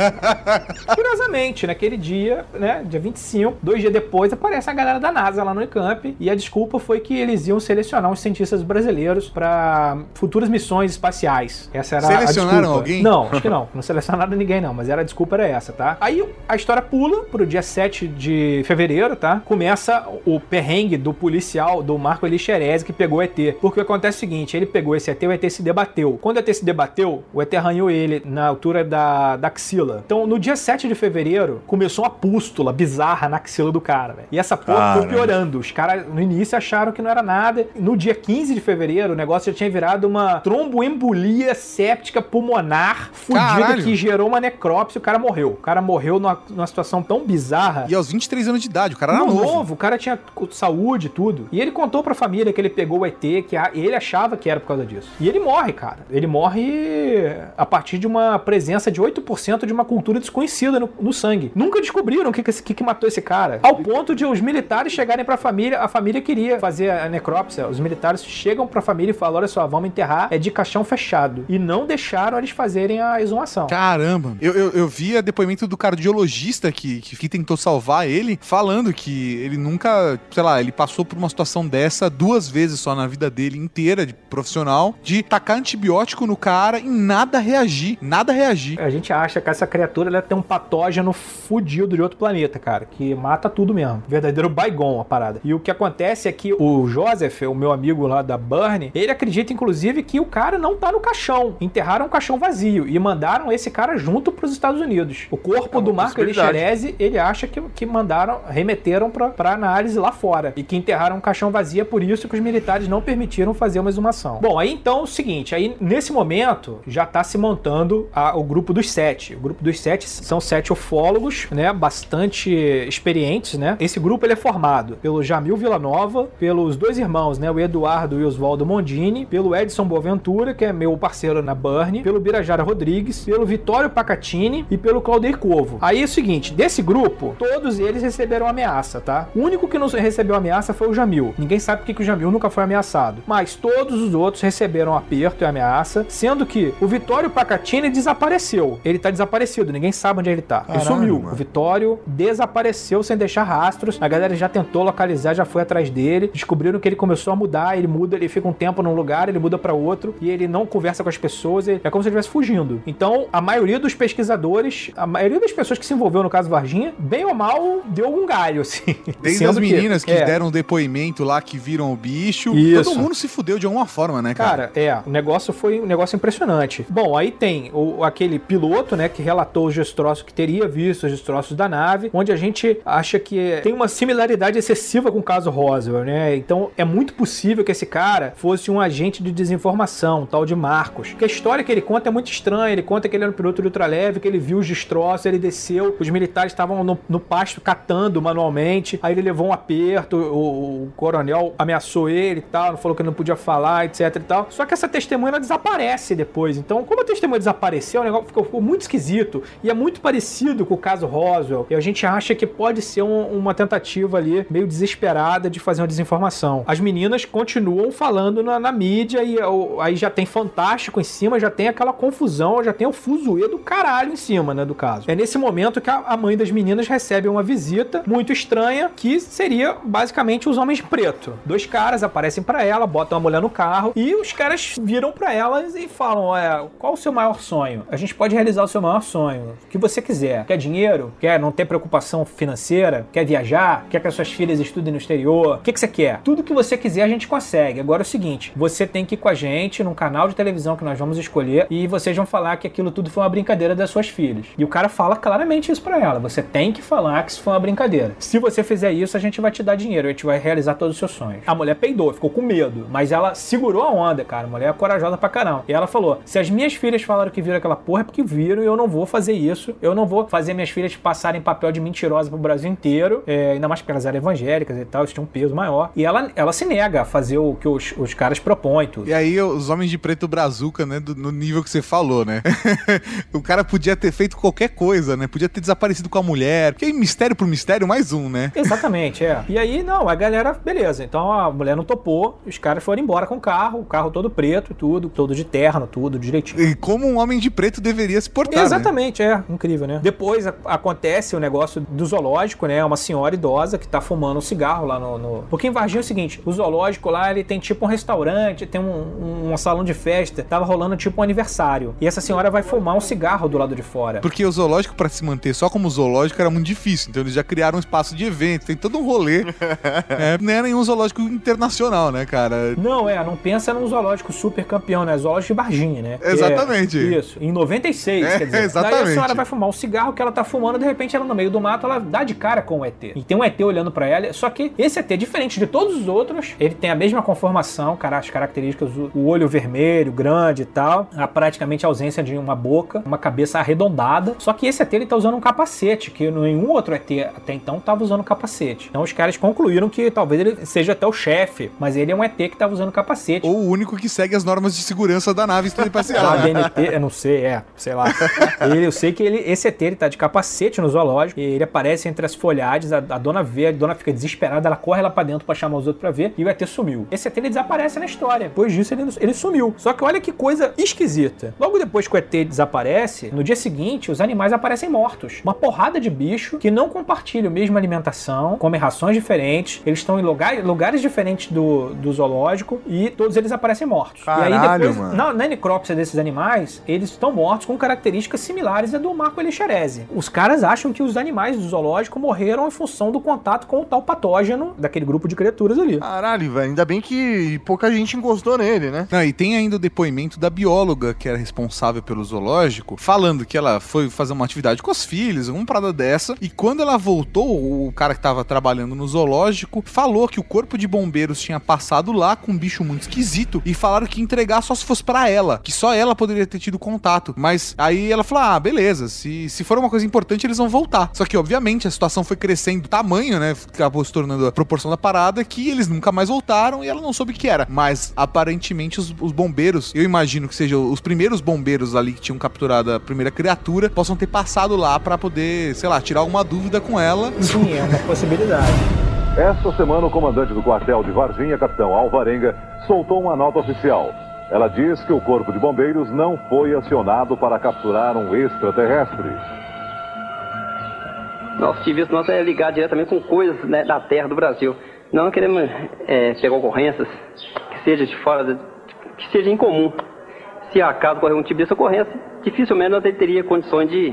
Curiosamente, naquele dia, né, dia 25, dois dias depois, aparece a galera da NASA lá no Unicamp e a desculpa foi que eles iam selecionar uns cientistas brasileiros para futuras missões espaciais. Essa era a Selecionaram desculpa. alguém? Não, acho que não. Não selecionaram ninguém não, mas era a desculpa era essa, tá? Aí a história pula pro dia 7 de fevereiro, tá? Começa o perrengue do policial do Marco Elixerez que pegou o ET. Porque acontece o seguinte, ele pegou esse ET, o ET se debateu. Quando o ET se debateu, o ET arranhou ele na altura da, da axila. Então, no dia 7 de fevereiro, começou uma pústula bizarra na axila do cara, velho. E essa porra foi piorando. Os caras, no início, acharam que não era nada. No dia 15 de fevereiro, o negócio já tinha virado uma tromboembolia séptica pulmonar fudida que gerou uma necrópsia o cara morreu. O cara morreu numa, numa situação tão bizarra. E aos 23 anos de idade, o cara era novo. novo, o cara tinha saúde e tudo. E ele contou pra família que ele pegou o ET, que a- ele achava que era por causa disso. E ele morre, cara. Ele morre a partir de uma presença de 8% de uma cultura desconhecida no, no sangue. Nunca descobriram o que, que, que matou esse cara. Ao ponto de os militares chegarem pra família, a família queria fazer a necrópsia. Os militares chegam pra família e falam: olha só, vamos enterrar, é de caixão fechado. E não deixaram eles fazerem a exumação. Caramba. Eu, eu, eu via depoimento do cardiologista que, que, que tentou salvar ele, falando que ele nunca, sei lá, ele passou por uma situação dessa duas vezes só na vida dele inteira, de profissional, de tacar antibiótico no cara e nada reagir. Nada reagir. A gente acha que essa criatura ela tem um patógeno fudido de outro planeta, cara, que mata tudo mesmo. Verdadeiro Baigon a parada. E o que acontece é que o Joseph, o meu amigo lá da Burn, ele acredita inclusive que o cara não tá no caixão. Enterraram um caixão vazio e mandaram esse cara junto pros Estados Unidos. O corpo É do Marco. Elixerez, ele acha que, que mandaram, remeteram pra análise lá fora. E que enterraram um caixão vazio, é por isso que os militares não permitiram fazer uma exumação. Bom, aí então é o seguinte, aí nesse momento já tá se montando a- o grupo dos sete. O grupo dos sete são sete ufólogos, né, bastante experientes, né. Esse grupo ele é formado pelo Jamil Villanova, pelos dois irmãos, né, o Eduardo e o Oswaldo Mondini, pelo Edson Boaventura, que é meu parceiro na Burn, pelo Birajara Rodrigues, pelo Vitório Pacatini e pelo Claudir Corvo. Aí é o seguinte, desse grupo, todos eles receberam ameaça, tá? O único que não recebeu ameaça foi o Jamil. Ninguém sabe por que o Jamil nunca foi ameaçado. Mas todos os outros receberam aperto e ameaça, sendo que o Vitório Pacatini desapareceu. Ele tá desaparecido, ninguém sabe onde ele tá. Ele sumiu. mano. O Vitório desapareceu sem deixar rastros. A galera já tentou localizar, já foi atrás dele. Descobriram que ele começou a mudar, ele muda, ele fica um tempo num lugar, ele muda pra outro e ele não conversa com as pessoas, é como se ele estivesse fugindo. Então, a maioria dos pesquisadores, a maioria das pessoas que se envolveu no caso Varginha, bem ou mal, deu algum galho, assim. Desde Sendo as meninas que, é, deram depoimento lá, que viram o bicho. Isso. Todo mundo se fudeu de alguma forma, né, cara? Cara, é, o negócio foi um negócio impressionante. Bom, aí tem o, aquele piloto, né, que relatou os destroços, que teria visto os destroços da nave, onde a gente acha que tem uma similaridade excessiva com o caso Roswell, né? Então é muito possível que esse cara fosse um agente de desinformação, um tal de Marcos. Que a história que ele conta é muito estranha. Ele conta que ele era um piloto de ultraleve, que ele viu os destroços, ele desceu, os militares estavam no, no pasto catando manualmente. Aí ele levou um aperto, o, o coronel ameaçou ele e tal, falou que não podia falar, etc e tal. Só que essa testemunha ela desaparece depois. Então, como a testemunha desapareceu, o negócio ficou, ficou muito esquisito e é muito parecido com o caso Roswell. E a gente acha que pode ser um- uma tentativa ali meio desesperada de fazer uma desinformação. As meninas continuam falando na, na mídia e aí já tem Fantástico em cima, já tem aquela confusão, já tem o fuzuê do caralho em cima, né, do caso. É nesse momento que a, mãe das meninas recebe uma visita muito estranha, que seria basicamente os homens preto. Dois caras aparecem pra ela, botam a mulher no carro e os caras viram pra elas e falam: é, qual o seu maior sonho? A gente pode realizar o seu maior sonho, o que você quiser. Quer dinheiro? Quer não ter preocupação financeira? Quer viajar? Quer que as suas filhas estudem no exterior? O que, que você quer? Tudo que você quiser a gente consegue. Agora é o seguinte: você tem que ir com a gente num canal de televisão que nós vamos escolher e vocês vão falar que aquilo tudo foi uma brincadeira das suas filhas. E o cara fala claramente isso pra ela: você tem que falar que isso foi uma brincadeira. Se você fizer isso, a gente vai te dar dinheiro, a gente vai realizar todos os seus sonhos. A mulher peidou, ficou com medo, mas ela segurou a onda, cara. A mulher é corajosa pra caramba. E ela falou: se as minhas filhas falaram que viram aquela porra, é porque viram e eu não vou fazer isso. Eu não vou fazer minhas filhas passarem papel de mentirosa pro Brasil inteiro, é, ainda mais porque elas eram evangélicas e tal, isso tinha um peso maior. E ela, ela se nega a fazer o que os, os caras propõem, tudo. E aí, os homens de preto brazuca, né? do- no nível que você falou, né? o cara podia ter feito qualquer coisa, né? Podia ter desaparecido com a mulher. Aí, mistério por mistério, mais um, né? Exatamente, é. E aí, não, a galera, beleza. Então a mulher não topou, os caras foram embora com o carro, o carro todo preto, tudo, todo de terno, tudo direitinho. E como um homem de preto deveria se portar. né? Exatamente, é. Incrível, né? Depois a- acontece o negócio do zoológico, né? Uma senhora idosa que tá fumando um cigarro lá no. no- Porque em Varginha é o seguinte: o zoológico lá ele tem tipo um restaurante, tem um, um salão de festa, tava rolando tipo um aniversário. E essa senhora vai fumar um cigarro do lado de fora. Porque o zoológico, pra se manter só como zoológico, era muito difícil. Então eles já criaram um espaço de eventos, tem todo um rolê. é, não é nenhum zoológico internacional, né, cara? Não, é, não pensa num zoológico super campeão, né? Zoológico de Varginha, né? Que Exatamente. É, isso, em 96, É, quer dizer. Daí a exatamente. senhora vai fumar um cigarro que ela tá fumando, de repente ela no meio do mato, ela dá de cara com o ET. E tem um ET olhando pra ela, só que esse ET, diferente de todos os outros, ele tem a mesma conformação, cara, as características, o olho vermelho, grande e tal, a praticamente a ausência de uma boca, uma cabeça arredondada. Só que esse ET ele tá usando um capacete, que nenhum outro ET até então tava usando capacete. Então os caras concluíram que talvez ele seja até o chefe, mas ele é um ET que tava usando capacete. Ou o único que segue as normas de segurança da nave espacial. A né? DNT, eu não sei, é, sei lá. Ele, eu sei que ele, esse ET ele tá de capacete no zoológico, e ele aparece entre as folhagens, a, a dona vê, a dona fica desesperada, ela corre lá pra dentro pra chamar os outros pra ver, e o ET sumiu. Esse ET ele desaparece na história. Depois disso ele, ele sumiu. Só que olha que coisa esquisita. Logo depois que o ET desaparece, no dia seguinte, os animais aparecem mortos. Uma porrada de bicho que não compartilham a mesma alimentação, comem rações diferentes, eles estão em lugar, lugares diferentes do, do zoológico, e todos eles aparecem mortos. e aí Caralho, depois, mano. na, na necrópsia desses animais, eles estão mortos com características similares à do Marco Elixerese. Os caras acham que os animais do zoológico morreram em função do contato com o tal patógeno daquele grupo de criaturas ali. Caralho, velho. Ainda bem que pouca gente encostou nele, né? Não, e tem ainda o depoimento da bióloga que era responsável pelo zoológico, falando que ela foi fazer uma atividade com os filhos, uma parada dessa, e quando ela voltou, o cara que tava trabalhando no zoológico falou que o corpo de bombeiros tinha passado lá com um bicho muito esquisito e falaram que entregar só se fosse pra ela, que só ela poderia ter tido contato. Mas aí ela falou: ah, beleza, se, se for uma coisa importante, eles vão voltar. Só que, obviamente, a situação foi crescendo tamanho, né? Acabou se tornando a proporção da parada que eles nunca mais voltaram e ela não soube o que era. Mas aparentemente os, os bombeiros, eu imagino que sejam os primeiros bombeiros ali que tinham capturado a primeira criatura, possam ter passado lá pra poder, sei lá, tirar alguma dúvida com ela. Sim, é uma possibilidade. Esta semana, o comandante do quartel de Varginha, capitão Alvarenga, soltou uma nota oficial. Ela diz que o Corpo de Bombeiros não foi acionado para capturar um extraterrestre. Nosso serviço nosso é ligar diretamente com coisas né, da terra do Brasil. Não queremos é, pegar ocorrências que seja de fora, da- que seja incomum. Se acaso ocorrer um tipo dessa ocorrência, dificilmente nós teria condições de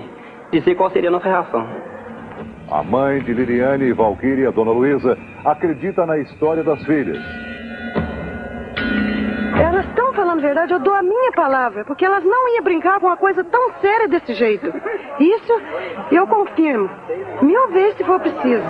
dizer qual seria a nossa reação. A mãe de Liliane e Valquíria, Dona Luísa, acredita na história das filhas. Elas estão falando verdade, eu dou a minha palavra, porque elas não iam brincar com uma coisa tão séria desse jeito. Isso eu confirmo. Mil vezes se for preciso.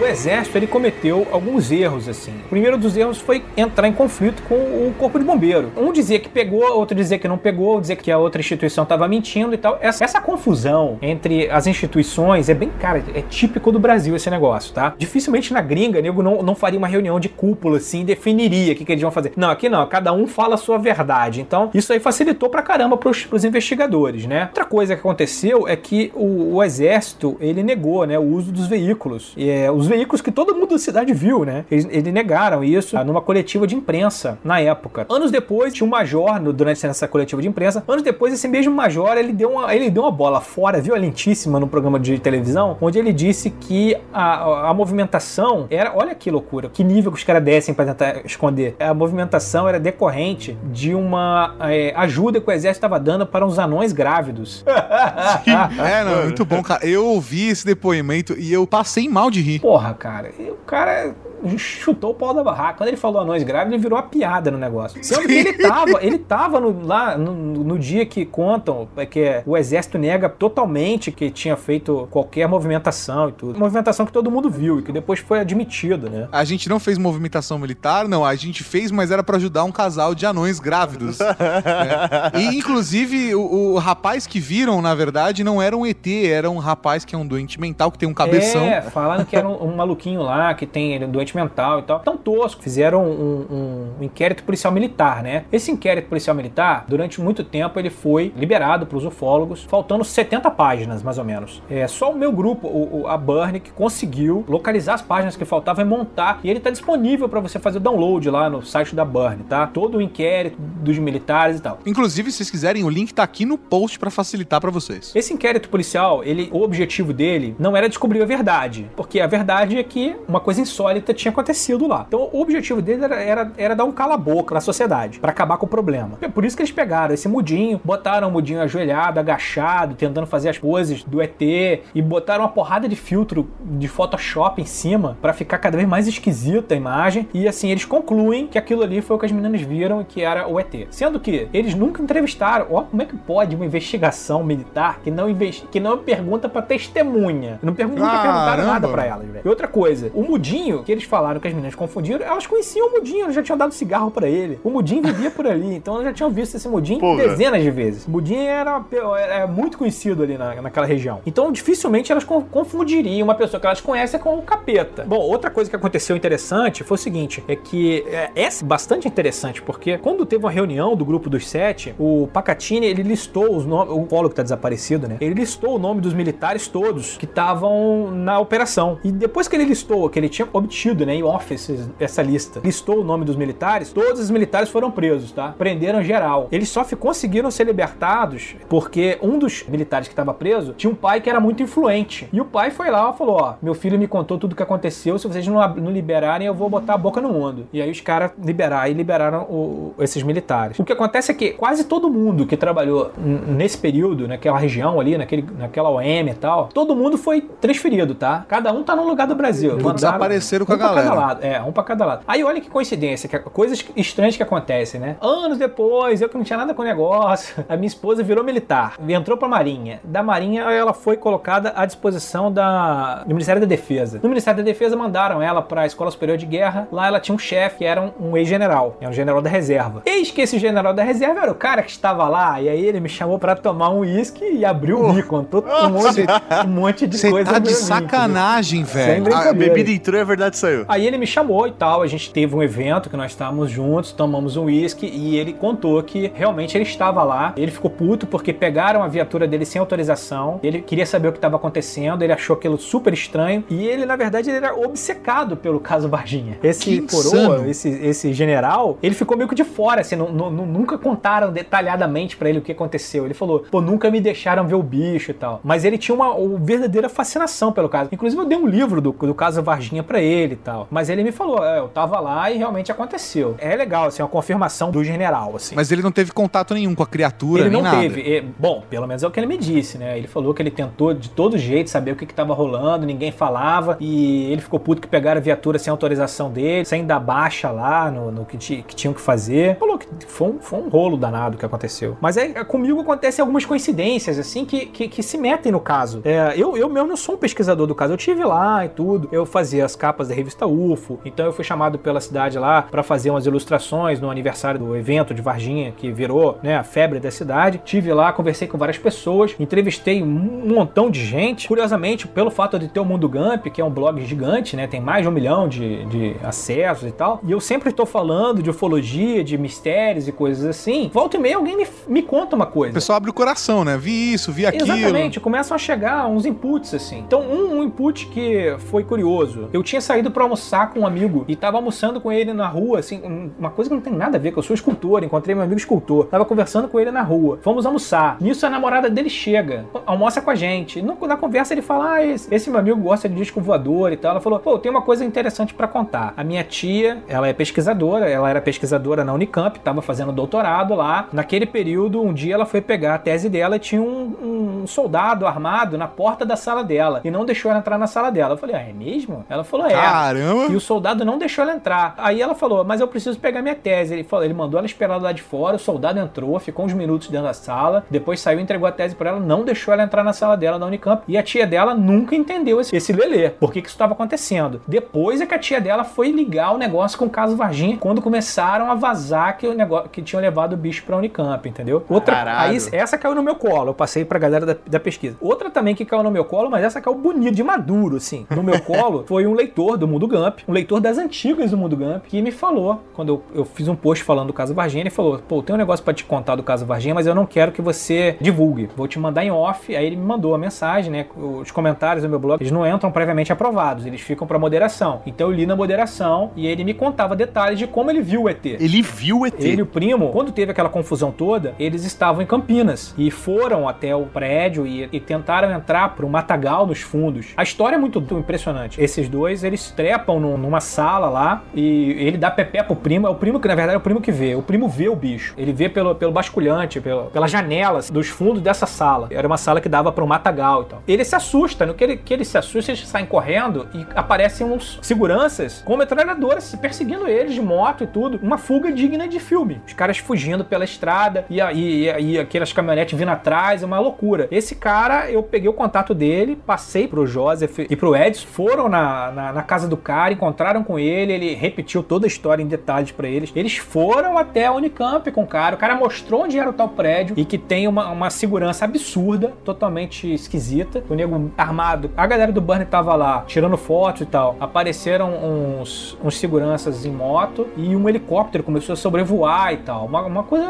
O exército ele cometeu alguns erros assim. O primeiro dos erros foi entrar em conflito com o corpo de bombeiro. Um dizia que pegou, outro dizia que não pegou, dizia que a outra instituição estava mentindo e tal. Essa, essa confusão entre as instituições é bem, cara, é típico do Brasil esse negócio, tá? Dificilmente na gringa, nego não, não faria uma reunião de cúpula assim, definiria o que, que eles vão fazer. Não, aqui não, cada um fala a sua verdade. Então, isso aí facilitou pra caramba pros, pros investigadores, né? Outra coisa que aconteceu é que o, o exército, ele negou, né, o uso dos veículos. É, os veículos que todo mundo da cidade viu, né? Eles, eles negaram isso ah, numa coletiva de imprensa na época. Anos depois, tinha um major no, durante essa coletiva de imprensa. Anos depois, esse mesmo major, ele deu uma, ele deu uma bola fora violentíssima no programa de televisão, onde ele disse que a, a movimentação era, olha que loucura, que nível que os caras descem para tentar esconder. A movimentação era decorrente de uma é, ajuda que o exército estava dando para uns anões grávidos. é, não, muito bom, cara. Eu ouvi esse depoimento e eu passei mal de rir. Porra, cara, e o cara chutou o pau da barraca. Quando ele falou anões grávidos, ele virou uma piada no negócio. Sendo que ele tava, ele tava no, lá no, no, dia que contam é que o exército nega totalmente que tinha feito qualquer movimentação e tudo. Movimentação que todo mundo viu e que depois foi admitido, né? A gente não fez movimentação militar, não. A gente fez, mas era para ajudar um casal de anões grávidos. é. E, inclusive, o, o, rapaz que viram, na verdade, não era um ET, era um rapaz que é um doente mental, que tem um cabeção. É, falando que era um, um maluquinho lá, que tem ele, um doente mental e tal. Tão tosco. Fizeram um, um, um, inquérito policial militar, né? Esse inquérito policial militar, durante muito tempo, ele foi liberado para os ufólogos, faltando 70 páginas, mais ou menos. É só o meu grupo, o, o, a Burn, que conseguiu localizar as páginas que faltavam e montar. E ele está disponível para você fazer o download lá no site da Burn, tá? Todo o inquérito dos militares e tal. Inclusive, se vocês quiserem, o link tá aqui no post para facilitar para vocês. Esse inquérito policial, ele, o objetivo dele não era descobrir a verdade, porque a verdade é que uma coisa insólita tinha acontecido lá. Então o objetivo dele era, era, era dar um cala-boca na sociedade, para acabar com o problema. É por isso que eles pegaram esse mudinho, botaram o mudinho ajoelhado, agachado, tentando fazer as poses do ET e botaram uma porrada de filtro de Photoshop em cima para ficar cada vez mais esquisita a imagem. E assim, eles concluem que aquilo ali foi o que as meninas viram e que era o ET. Sendo que eles nunca entrevistaram. Ó, como é que pode uma investigação militar que não, investi que não pergunta para testemunha? Não pergunta, nunca perguntaram nada para elas, velho. E outra coisa, o mudinho que eles falaram que as meninas confundiram, elas conheciam o Mudinho, elas já tinham dado cigarro para ele. O Mudinho vivia por ali, então elas já tinham visto esse Porra. dezenas de vezes. O Mudinho era, era muito conhecido ali na, naquela região. Então, dificilmente elas confundiriam uma pessoa que elas conhecem com o capeta. Bom, outra coisa que aconteceu interessante foi o seguinte: é que é, é bastante interessante, porque quando teve uma reunião do grupo dos sete, o Pacatini ele listou os nomes, o Polo que tá desaparecido, né? Ele listou o nome dos militares todos que estavam na operação. E depois que ele listou, que ele tinha obtido, né, em office, essa lista, listou o nome dos militares, todos os militares foram presos, tá? Prenderam geral. Eles só conseguiram ser libertados porque um dos militares que estava preso tinha um pai que era muito influente. E o pai foi lá e falou: Ó, meu filho me contou tudo o que aconteceu, se vocês não, não liberarem, eu vou botar a boca no mundo. E aí os caras liberaram e liberaram o, esses militares. O que acontece é que quase todo mundo que trabalhou nesse período, naquela região ali, naquele, naquela OM e tal, todo mundo foi transferido, tá? Cada um tá num lugar do Brasil. Mandaram, desapareceram com a galera. Lado. É, um pra cada lado. Aí olha que coincidência, que coisas estranhas que acontecem, né? Anos depois, eu que não tinha nada com o negócio, a minha esposa virou militar, entrou pra Marinha. Da Marinha, ela foi colocada à disposição da, do Ministério da Defesa. No Ministério da Defesa, mandaram ela pra Escola Superior de Guerra. Lá ela tinha um chefe que era um, um ex-general, é um general da reserva. Eis que esse general da reserva era o cara que estava lá, e aí ele me chamou pra tomar um uísque e abriu o bico, contou um monte, um monte de coisa. Você tá de sacanagem, velho. A bebida entrou e a verdade saiu. Aí ele me chamou e tal, a gente teve um evento que nós estávamos juntos, tomamos um uísque e ele contou que realmente ele estava lá. Ele ficou puto porque pegaram a viatura dele sem autorização. Ele queria saber o que estava acontecendo, ele achou aquilo super estranho e ele, na verdade, ele era obcecado pelo caso Varginha. Esse coroa, esse, esse general, ele ficou meio que de fora, assim, não, não, nunca contaram detalhadamente para ele o que aconteceu. Ele falou, pô, nunca me deixaram ver o bicho e tal. Mas ele tinha uma, uma verdadeira fascinação pelo caso. Inclusive, eu dei um livro do, do caso Varginha para ele tal. Mas ele me falou, é, eu tava lá e realmente aconteceu. É legal, assim, uma confirmação do general, assim. Mas ele não teve contato nenhum com a criatura, Ele não nada. teve. É, bom, pelo menos é o que ele me disse, né? Ele falou que ele tentou de todo jeito saber o que, que tava rolando, ninguém falava, e ele ficou puto que pegaram a viatura sem autorização dele, sem dar baixa lá no, no que, que tinham que fazer. Falou que foi um, foi um rolo danado que aconteceu. Mas é, é, comigo acontecem algumas coincidências, assim, que, que, que se metem no caso. É, eu, eu mesmo não sou um pesquisador do caso, eu tive lá e tudo. Eu fazia as capas da revista UFO, então eu fui chamado pela cidade lá para fazer umas ilustrações no aniversário do evento de Varginha, que virou né, a febre da cidade. Tive lá, conversei com várias pessoas, entrevistei um montão de gente. Curiosamente, pelo fato de ter o Mundo Gump, que é um blog gigante, né, tem mais de um milhão de, de acessos e tal, e eu sempre estou falando de ufologia, de mistérios e coisas assim. Volta e meia alguém me, me conta uma coisa. O pessoal abre o coração, né? Vi isso, vi aquilo. Exatamente, começam a chegar uns inputs assim. Então, um, um input que foi curioso. Eu tinha saído pra almoçar com um amigo e tava almoçando com ele na rua, assim, um- uma coisa que não tem nada a ver, que eu sou escultor, encontrei meu amigo escultor. Tava conversando com ele na rua. Fomos almoçar. Nisso a namorada dele chega, almoça com a gente. Na conversa ele fala: "Ah, esse, esse meu amigo gosta de disco voador e tal". Ela falou: "Pô, tem uma coisa interessante pra contar. A minha tia, ela é pesquisadora, ela era pesquisadora na Unicamp, tava fazendo doutorado lá. Naquele período, um dia ela foi pegar a tese dela e tinha um, um soldado armado na porta da sala dela e não deixou ela entrar na sala dela. Eu falei: "Ah, é mesmo?" Ela falou: "É". Caramba! E o soldado não deixou ela entrar. Aí ela falou, mas eu preciso pegar minha tese. Ele falou, ele mandou ela esperar lá de fora, o soldado entrou, ficou uns minutos dentro da sala, depois saiu, entregou a tese pra ela, não deixou ela entrar na sala dela da Unicamp. E a tia dela nunca entendeu esse, esse lelê, por que que isso estava acontecendo. Depois é que a tia dela foi ligar o negócio com o caso Varginha, quando começaram a vazar que o negócio que tinham levado o bicho pra Unicamp, entendeu? Outra, Caralho. aí essa caiu no meu colo, eu passei pra galera da, da pesquisa. Outra também que caiu no meu colo, mas essa caiu bonito, de maduro, assim. No meu colo foi um leitor do Mundo Gump, um leitor das antigas do Mundo Gump, que me falou, quando eu, eu fiz um post falando do caso Varginha, ele falou: pô, tem um negócio pra te contar do caso Varginha, mas eu não quero que você divulgue. Vou te mandar em off. Aí ele me mandou a mensagem, né? Os comentários do meu blog, eles não entram previamente aprovados, eles ficam pra moderação. Então eu li na moderação e ele me contava detalhes de como ele viu o ET. Ele viu o ET. Ele e o primo, quando teve aquela confusão toda, eles estavam em Campinas e foram até o prédio e, e tentaram entrar pro matagal nos fundos. A história é muito impressionante. Esses dois, eles trepam num- numa sala lá e ele dá pepé pro primo. É o primo que, na verdade, é o primo que vê. O primo vê o bicho. Ele vê pelo, pelo basculhante, pela, pelas janelas dos fundos dessa sala. Era uma sala que dava pro matagal e tal. Ele se assusta. No que ele, que ele se assusta, eles saem correndo e aparecem uns seguranças com metralhadoras se perseguindo eles de moto e tudo. Uma fuga digna de filme. Os caras fugindo pela estrada e aí e, aquelas caminhonetes vindo atrás, é uma loucura. Esse cara, eu peguei o contato dele, passei pro Joseph e pro Edson, foram na, na, na casa do cara, encontraram com ele, ele repetiu toda a história em detalhes pra eles. Eles foram até a Unicamp com o cara, o cara mostrou onde era o tal prédio e que tem uma, uma segurança absurda, totalmente esquisita. O nego armado, a galera do Burn tava lá tirando fotos e tal. Apareceram uns, uns seguranças em moto e um helicóptero começou a sobrevoar e tal. Uma, uma coisa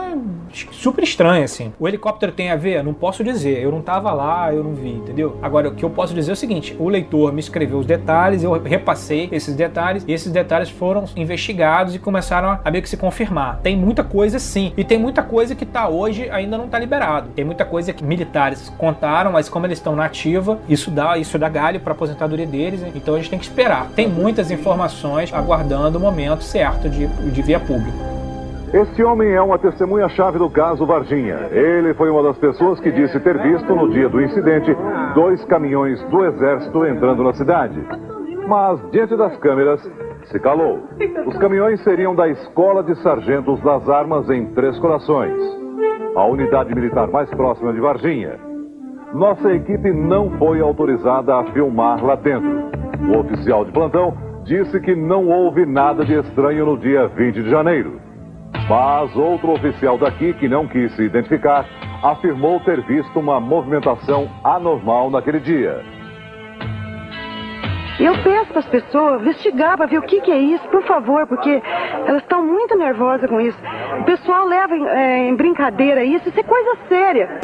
super estranha, assim. O helicóptero tem a ver? Não posso dizer. Eu não tava lá, eu não vi, entendeu? Agora, o que eu posso dizer é o seguinte: o leitor me escreveu os detalhes, eu repassei esses detalhes, e esses detalhes foram investigados e começaram a, meio que se confirmar. Tem muita coisa sim. E tem muita coisa que tá hoje ainda não tá liberado. Tem muita coisa que militares contaram, mas como eles estão na ativa, isso dá, isso dá galho pra aposentadoria deles, então a gente tem que esperar. Tem muitas informações aguardando o momento certo de, de via público. Este homem é uma testemunha-chave do caso Varginha. Ele foi uma das pessoas que disse ter visto, no dia do incidente, dois caminhões do exército entrando na cidade. Mas, diante das câmeras, se calou. Os caminhões seriam da Escola de Sargentos das Armas em Três Corações, a unidade militar mais próxima de Varginha. Nossa equipe não foi autorizada a filmar lá dentro. O oficial de plantão disse que não houve nada de estranho no dia 20 de janeiro. Mas outro oficial daqui, que não quis se identificar, afirmou ter visto uma movimentação anormal naquele dia. Eu peço para as pessoas investigar para ver o que, que é isso, por favor, porque elas estão muito nervosas com isso. O pessoal leva em, é, em brincadeira isso, isso é coisa séria.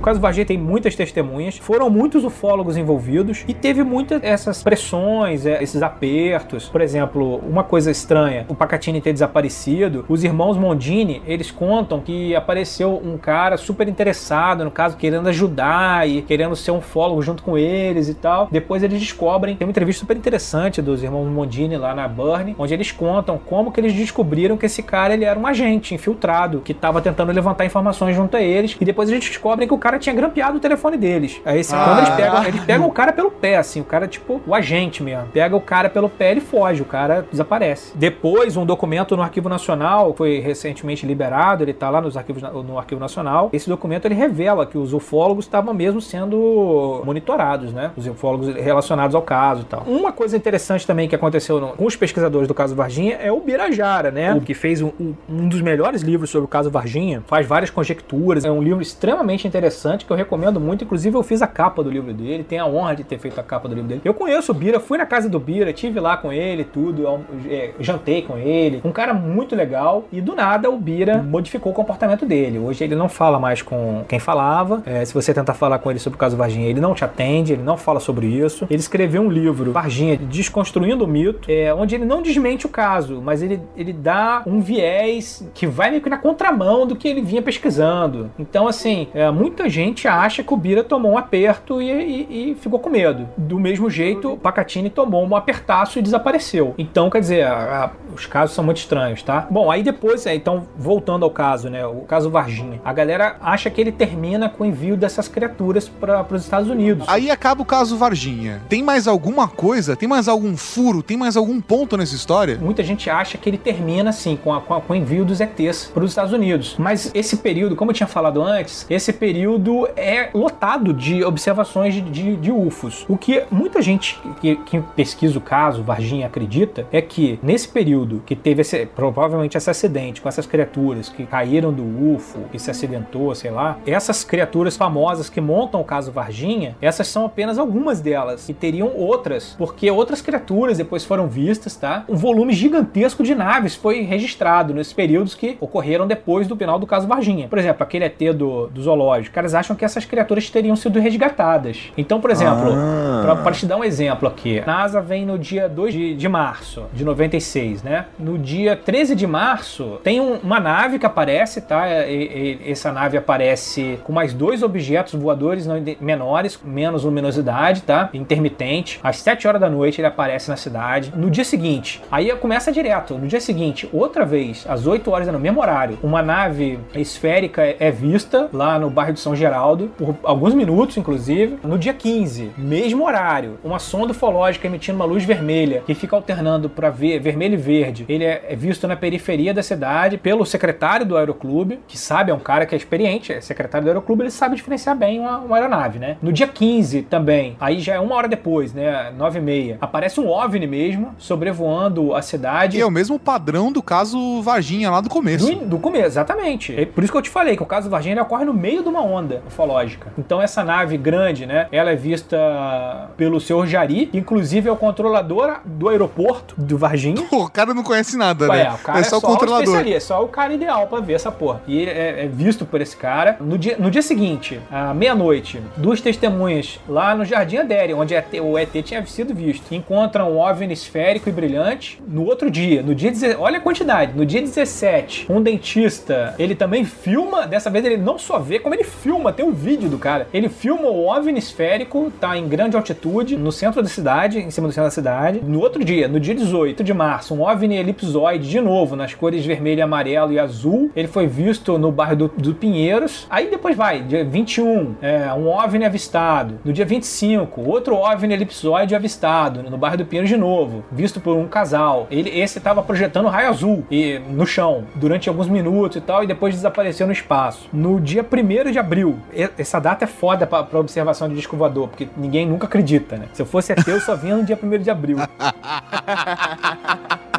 O caso Varginha tem muitas testemunhas, foram muitos ufólogos envolvidos e teve muitas essas pressões, é, esses apertos. Por exemplo, uma coisa estranha, o Pacatini ter desaparecido, os irmãos Mondini, eles contam que apareceu um cara super interessado, no caso, querendo ajudar e querendo ser um ufólogo junto com eles e tal. Depois eles descobrem, tem uma entrevista super interessante dos irmãos Mondini lá na Burn, onde eles contam como que eles descobriram que esse cara ele era um agente infiltrado que estava tentando levantar informações junto a eles e depois eles descobrem que o cara tinha grampeado o telefone deles. Aí esse, Ah. quando eles pegam, eles pegam o cara pelo pé, assim, o cara tipo o agente mesmo. Pega o cara pelo pé e foge, o cara desaparece. Depois um documento no Arquivo Nacional foi recentemente liberado, ele tá lá nos arquivos no Arquivo Nacional. Esse documento ele revela que os ufólogos estavam mesmo sendo monitorados, né? Os ufólogos relacionados ao caso e tal. Uma coisa interessante também que aconteceu no- com os pesquisadores do caso Varginha é o Birajara, né? O que fez um, um- um dos melhores livros sobre o caso Varginha, faz várias conjecturas. É um livro extremamente interessante que eu recomendo muito. Inclusive, eu fiz a capa do livro dele, tenho a honra de ter feito a capa do livro dele. Eu conheço o Bira, fui na casa do Bira, tive lá com ele, tudo, é, jantei com ele. Um cara muito legal. E do nada o Bira modificou o comportamento dele. Hoje ele não fala mais com quem falava. É, se você tentar falar com ele sobre o caso Varginha, ele não te atende, ele não fala sobre isso. Ele escreveu um livro, Varginha, Desconstruindo o Mito, é, onde ele não desmente o caso, mas ele, ele dá um viés que vai meio que na contramão do que ele vinha pesquisando. Então, assim, é, muita gente acha que o Bira tomou um aperto e, e- e ficou com medo. Do mesmo jeito, o Pacatini tomou um apertaço e desapareceu. Então, quer dizer, a- a- os casos são muito estranhos, tá? Bom, aí depois, é, então, voltando ao caso, né? O caso Varginha. A galera acha que ele termina com o envio dessas criaturas para os Estados Unidos. Aí acaba o caso Varginha. Tem mais alguma coisa? Tem mais algum furo? Tem mais algum ponto nessa história? Muita gente acha que ele termina assim, com, a- com, com o envio dos ETs para os Estados Unidos. Mas esse período, como eu tinha falado antes, esse período é lotado de observações de, de- de UFOs. O que muita gente que, que pesquisa o caso, Varginha, acredita, é que nesse período que teve esse, provavelmente esse acidente com essas criaturas que caíram do UFO, que se acidentou, sei lá, essas criaturas famosas que montam o caso Varginha, essas são apenas algumas delas. E teriam outras, porque outras criaturas depois foram vistas, tá? Um volume gigantesco de naves foi registrado nesses períodos que ocorreram depois do final do caso Varginha. Por exemplo, aquele ET do, do zoológico. Caras acham que essas criaturas teriam sido resgatadas. Então, por exemplo, Ah. para te dar um exemplo aqui, a NASA vem no dia 2 de, de março de 96, né? No dia 13 de março, tem um- uma nave que aparece, tá? E- e- essa nave aparece com mais dois objetos voadores não menores, menos luminosidade, tá? Intermitente. Às 7 horas da noite ele aparece na cidade. No dia seguinte, aí começa direto. No dia seguinte, outra vez, às 8 horas, no mesmo horário, uma nave esférica é- é vista lá no bairro de São Geraldo, por alguns minutos, inclusive. No dia 15, mesmo horário, uma sonda ufológica emitindo uma luz vermelha que fica alternando para ver vermelho e verde. Ele é é visto na periferia da cidade pelo secretário do aeroclube, que sabe, é um cara que é experiente, é secretário do aeroclube, ele sabe diferenciar bem uma, uma aeronave, né? No dia 15 também, aí já é uma hora depois, né? 9 e meia, aparece um OVNI mesmo, sobrevoando a cidade. E é o mesmo padrão do caso Varginha lá do começo. Do, do começo, exatamente. É por isso que eu te falei que o caso Varginha ele ocorre no meio de uma onda ufológica. Então essa nave grande, né, ela é vista pelo senhor Jari, que inclusive é o controlador do aeroporto do Varginha. Pô, o cara não conhece nada, Ué, né? o cara é só, o controlador. especialista, é só o cara ideal pra ver essa porra. E ele é, é visto por esse cara. No dia, no dia seguinte, à meia-noite, duas testemunhas lá no Jardim Adério, onde o ET tinha sido visto, encontram um OVNI esférico e brilhante. No outro dia, no dia 17, olha a quantidade, no dia 17, um dentista, ele também filma, dessa vez ele não só vê, como ele filma, tem um vídeo do cara. Ele filma o OVNI esférico, tá em grande altitude, no centro da cidade, em cima do centro da cidade. No outro dia, no dia 18 de março, um OVNI elipsoide, de novo, nas cores vermelho, amarelo e azul. Ele foi visto no bairro do, do Pinheiros. Aí depois vai, dia 21, é, um OVNI avistado. No dia 25, outro OVNI elipsoide avistado, no bairro do Pinheiros de novo, visto por um casal. Ele, esse estava projetando raio azul e, no chão, durante alguns minutos e tal, e depois desapareceu no espaço. No dia 1 de abril, e- essa data é foda pra, pra observação de disco voador, porque ninguém nunca acredita, né? Se eu fosse ateu, eu só vinha no dia 1 de abril.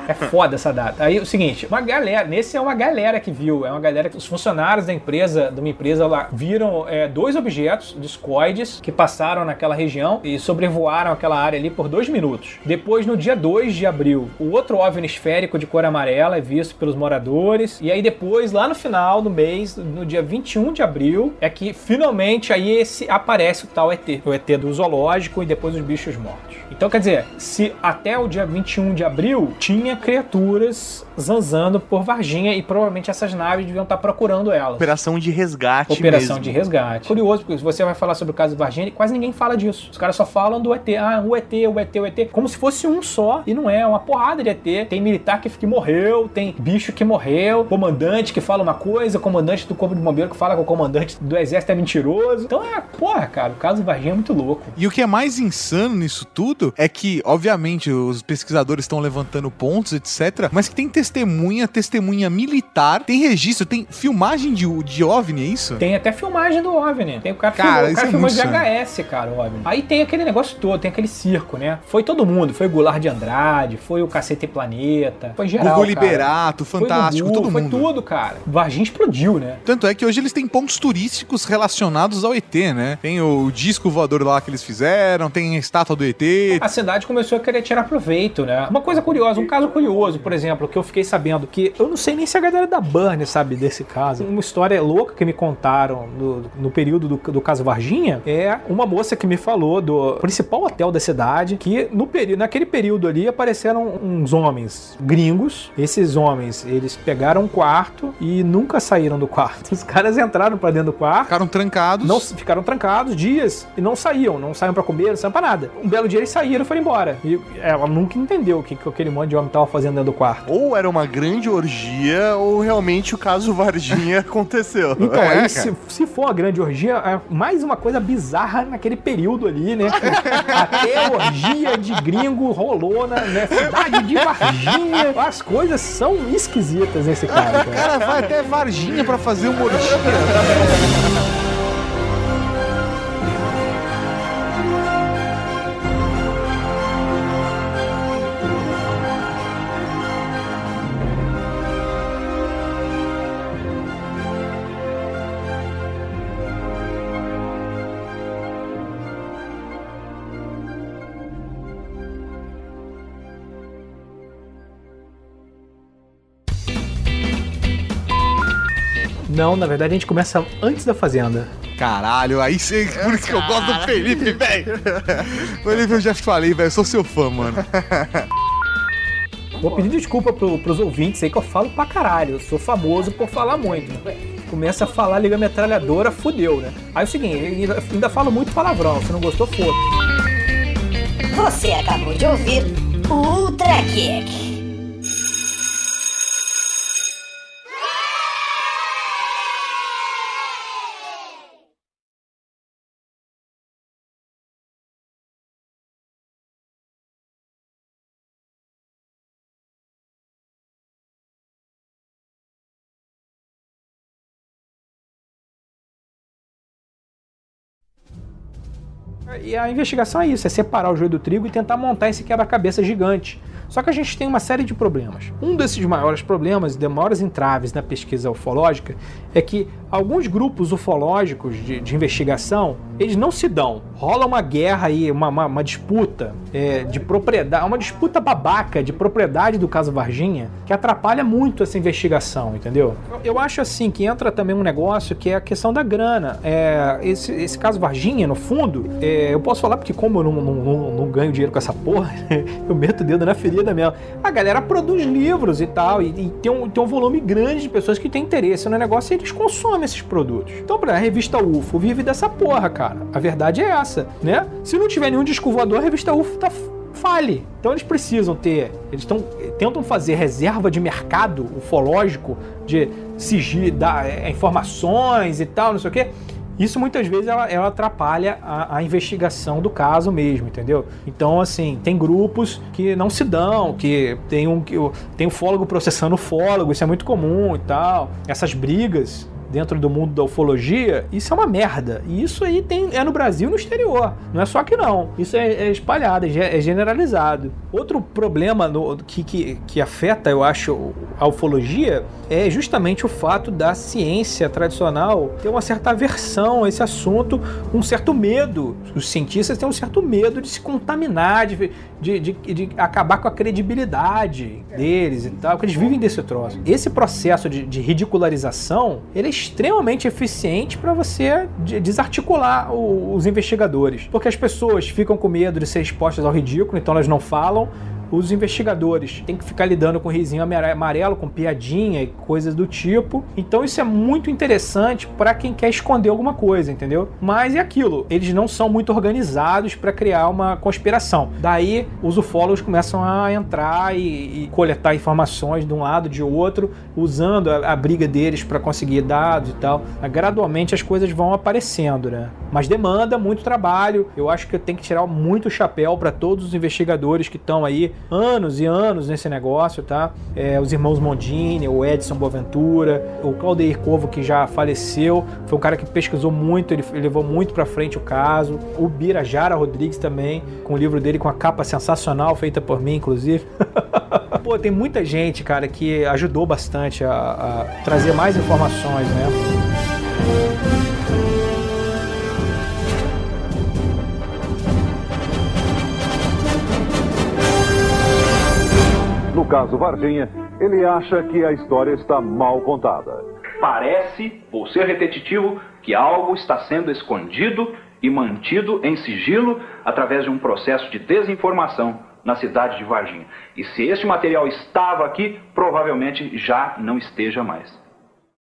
É foda essa data. Aí o seguinte, uma galera, nesse é uma galera que viu, é uma galera que os funcionários da empresa, de uma empresa lá, viram é, dois objetos discoides que passaram naquela região e sobrevoaram aquela área ali por dois minutos. Depois, no dia 2 de abril, o outro OVNI esférico de cor amarela é visto pelos moradores. E aí depois, lá no final do mês, no dia 21 de abril, é que finalmente aí esse aparece o tal ET. O ET do zoológico e depois os bichos mortos. Então, quer dizer, se até o dia 21 de abril tinha criaturas zanzando por Varginha e provavelmente essas naves deviam estar procurando elas. Operação de resgate Operação mesmo. de resgate. Curioso, porque você vai falar sobre o caso de Varginha, quase ninguém fala disso. Os caras só falam do ET. Ah, o ET, o ET, o ET. Como se fosse um só. E não é, é uma porrada de ET. Tem militar que, que morreu, tem bicho que morreu, comandante que fala uma coisa, comandante do corpo de bombeiro que fala com o comandante do exército é mentiroso. Então é, porra, cara, o caso de Varginha é muito louco. E o que é mais insano nisso tudo é que, obviamente, os pesquisadores estão levantando pontos, etc., mas que tem testemunha, testemunha militar, tem registro, tem filmagem de, de OVNI, é isso? Tem até filmagem do OVNI. Tem o cara, Cara, filmou, o cara é filmou VHS, cara, o OVNI. Aí tem aquele negócio todo, tem aquele circo, né? Foi todo mundo. Foi o Goulart de Andrade, foi o Cacete Planeta, foi geral, Gugu cara. Liberato, Foi Fantástico, Gugu, todo foi mundo. tudo, cara. Varginha explodiu, né? Tanto é que hoje eles têm pontos turísticos relacionados ao ET, né? Tem o disco voador lá que eles fizeram, tem a estátua do ET. A cidade começou a querer tirar proveito, né? Uma coisa curiosa, um caso curioso, por exemplo, que eu fiquei sabendo que eu não sei nem se a galera da Burn sabe desse caso. Uma história louca que me contaram no, no período do, do caso Varginha é uma moça que me falou do principal hotel da cidade que no período, naquele período ali apareceram uns homens gringos. Esses homens, eles pegaram um quarto e nunca saíram do quarto. Os caras entraram pra dentro do quarto, Ficaram trancados. não ficaram trancados dias e não saíam, não saíam pra comer, não saíam pra nada. Um belo dia eles saíram e foram embora. E ela nunca entendeu o que, que aquele monte de homem tava fazendo dentro do quarto. Ou era uma grande orgia, ou realmente o caso Varginha aconteceu. Então, É, aí, se, se for uma grande orgia, é mais uma coisa bizarra naquele período ali, né? Até orgia de gringo rolou na, na cidade de Varginha. As coisas são esquisitas nesse caso. O cara vai até Varginha pra fazer uma orgia. Não, na verdade a gente começa antes da Fazenda. Caralho, aí cê, por isso que eu gosto do Felipe, velho. Felipe, eu já te falei, velho, eu sou seu fã, mano. Vou pedir desculpa pro, pros ouvintes aí que eu falo pra caralho. Eu sou famoso por falar muito. Começa a falar liga metralhadora, fudeu, né? Aí é o seguinte, ainda, ainda falo muito palavrão. Se não gostou, foda. Você acabou de ouvir o Ultra Kick. E a investigação é isso, é separar o joio do trigo e tentar montar esse quebra-cabeça gigante. Só que a gente tem uma série de problemas. Um desses maiores problemas, de maiores entraves na pesquisa ufológica, é que alguns grupos ufológicos de, de investigação, eles não se dão. Rola uma guerra aí, uma, uma, uma disputa é, de propriedade, uma disputa babaca de propriedade do caso Varginha, que atrapalha muito essa investigação, entendeu? Eu, acho assim que entra também um negócio que é a questão da grana. É, esse, esse caso Varginha, no fundo, é, eu posso falar porque como eu não, não, não, não ganho dinheiro com essa porra, eu meto o dedo na ferida mesmo. A galera produz livros e tal, e, e tem, um, tem um volume grande de pessoas que têm interesse no negócio e eles consomem esses produtos. Então, pra a revista UFO vive dessa porra, cara. A verdade é essa, né? Se não tiver nenhum disco voador, a revista UFO tá fale. Então eles precisam ter, eles estão tentam fazer reserva de mercado ufológico, de sigir, dar é, informações e tal, não sei o quê. Isso muitas vezes ela, ela atrapalha a, a, investigação do caso mesmo, entendeu? Então, assim, tem grupos que não se dão, que tem um, que, tem um fólogo processando o fólogo, isso é muito comum e tal. Essas brigas dentro do mundo da ufologia, isso é uma merda. E isso aí tem, é no Brasil e no exterior. Não é só aqui não. Isso é, é espalhado, é, é generalizado. Outro problema no, que, que, que afeta, eu acho, a ufologia é justamente o fato da ciência tradicional ter uma certa aversão a esse assunto, um certo medo. Os cientistas têm um certo medo de se contaminar, de, de, de, de acabar com a credibilidade deles e tal, porque eles vivem desse troço. Esse processo de, de ridicularização, ele é extremamente eficiente para você desarticular o, os investigadores, porque as pessoas ficam com medo de ser expostas ao ridículo, então elas não falam, os investigadores têm que ficar lidando com risinho amarelo, com piadinha e coisas do tipo. Então isso é muito interessante para quem quer esconder alguma coisa, entendeu? Mas é aquilo, eles não são muito organizados para criar uma conspiração. Daí os ufólogos começam a entrar e, e coletar informações de um lado de outro, usando a, a briga deles para conseguir dados e tal. Gradualmente as coisas vão aparecendo, né? Mas demanda muito trabalho. Eu acho que eu tenho que tirar muito chapéu para todos os investigadores que estão aí anos e anos nesse negócio, tá? É, os irmãos Mondini, o Edson Boaventura, o Claudeir Covo, que já faleceu, foi um cara que pesquisou muito, ele, levou muito para frente o caso. O Birajara Rodrigues também, com o livro dele com a capa sensacional, feita por mim, inclusive. Pô, tem muita gente, cara, que ajudou bastante a, a trazer mais informações, né? Caso Varginha, ele acha que a história está mal contada. Parece, vou ser repetitivo, que algo está sendo escondido e mantido em sigilo através de um processo de desinformação na cidade de Varginha. E se este material estava aqui, provavelmente já não esteja mais.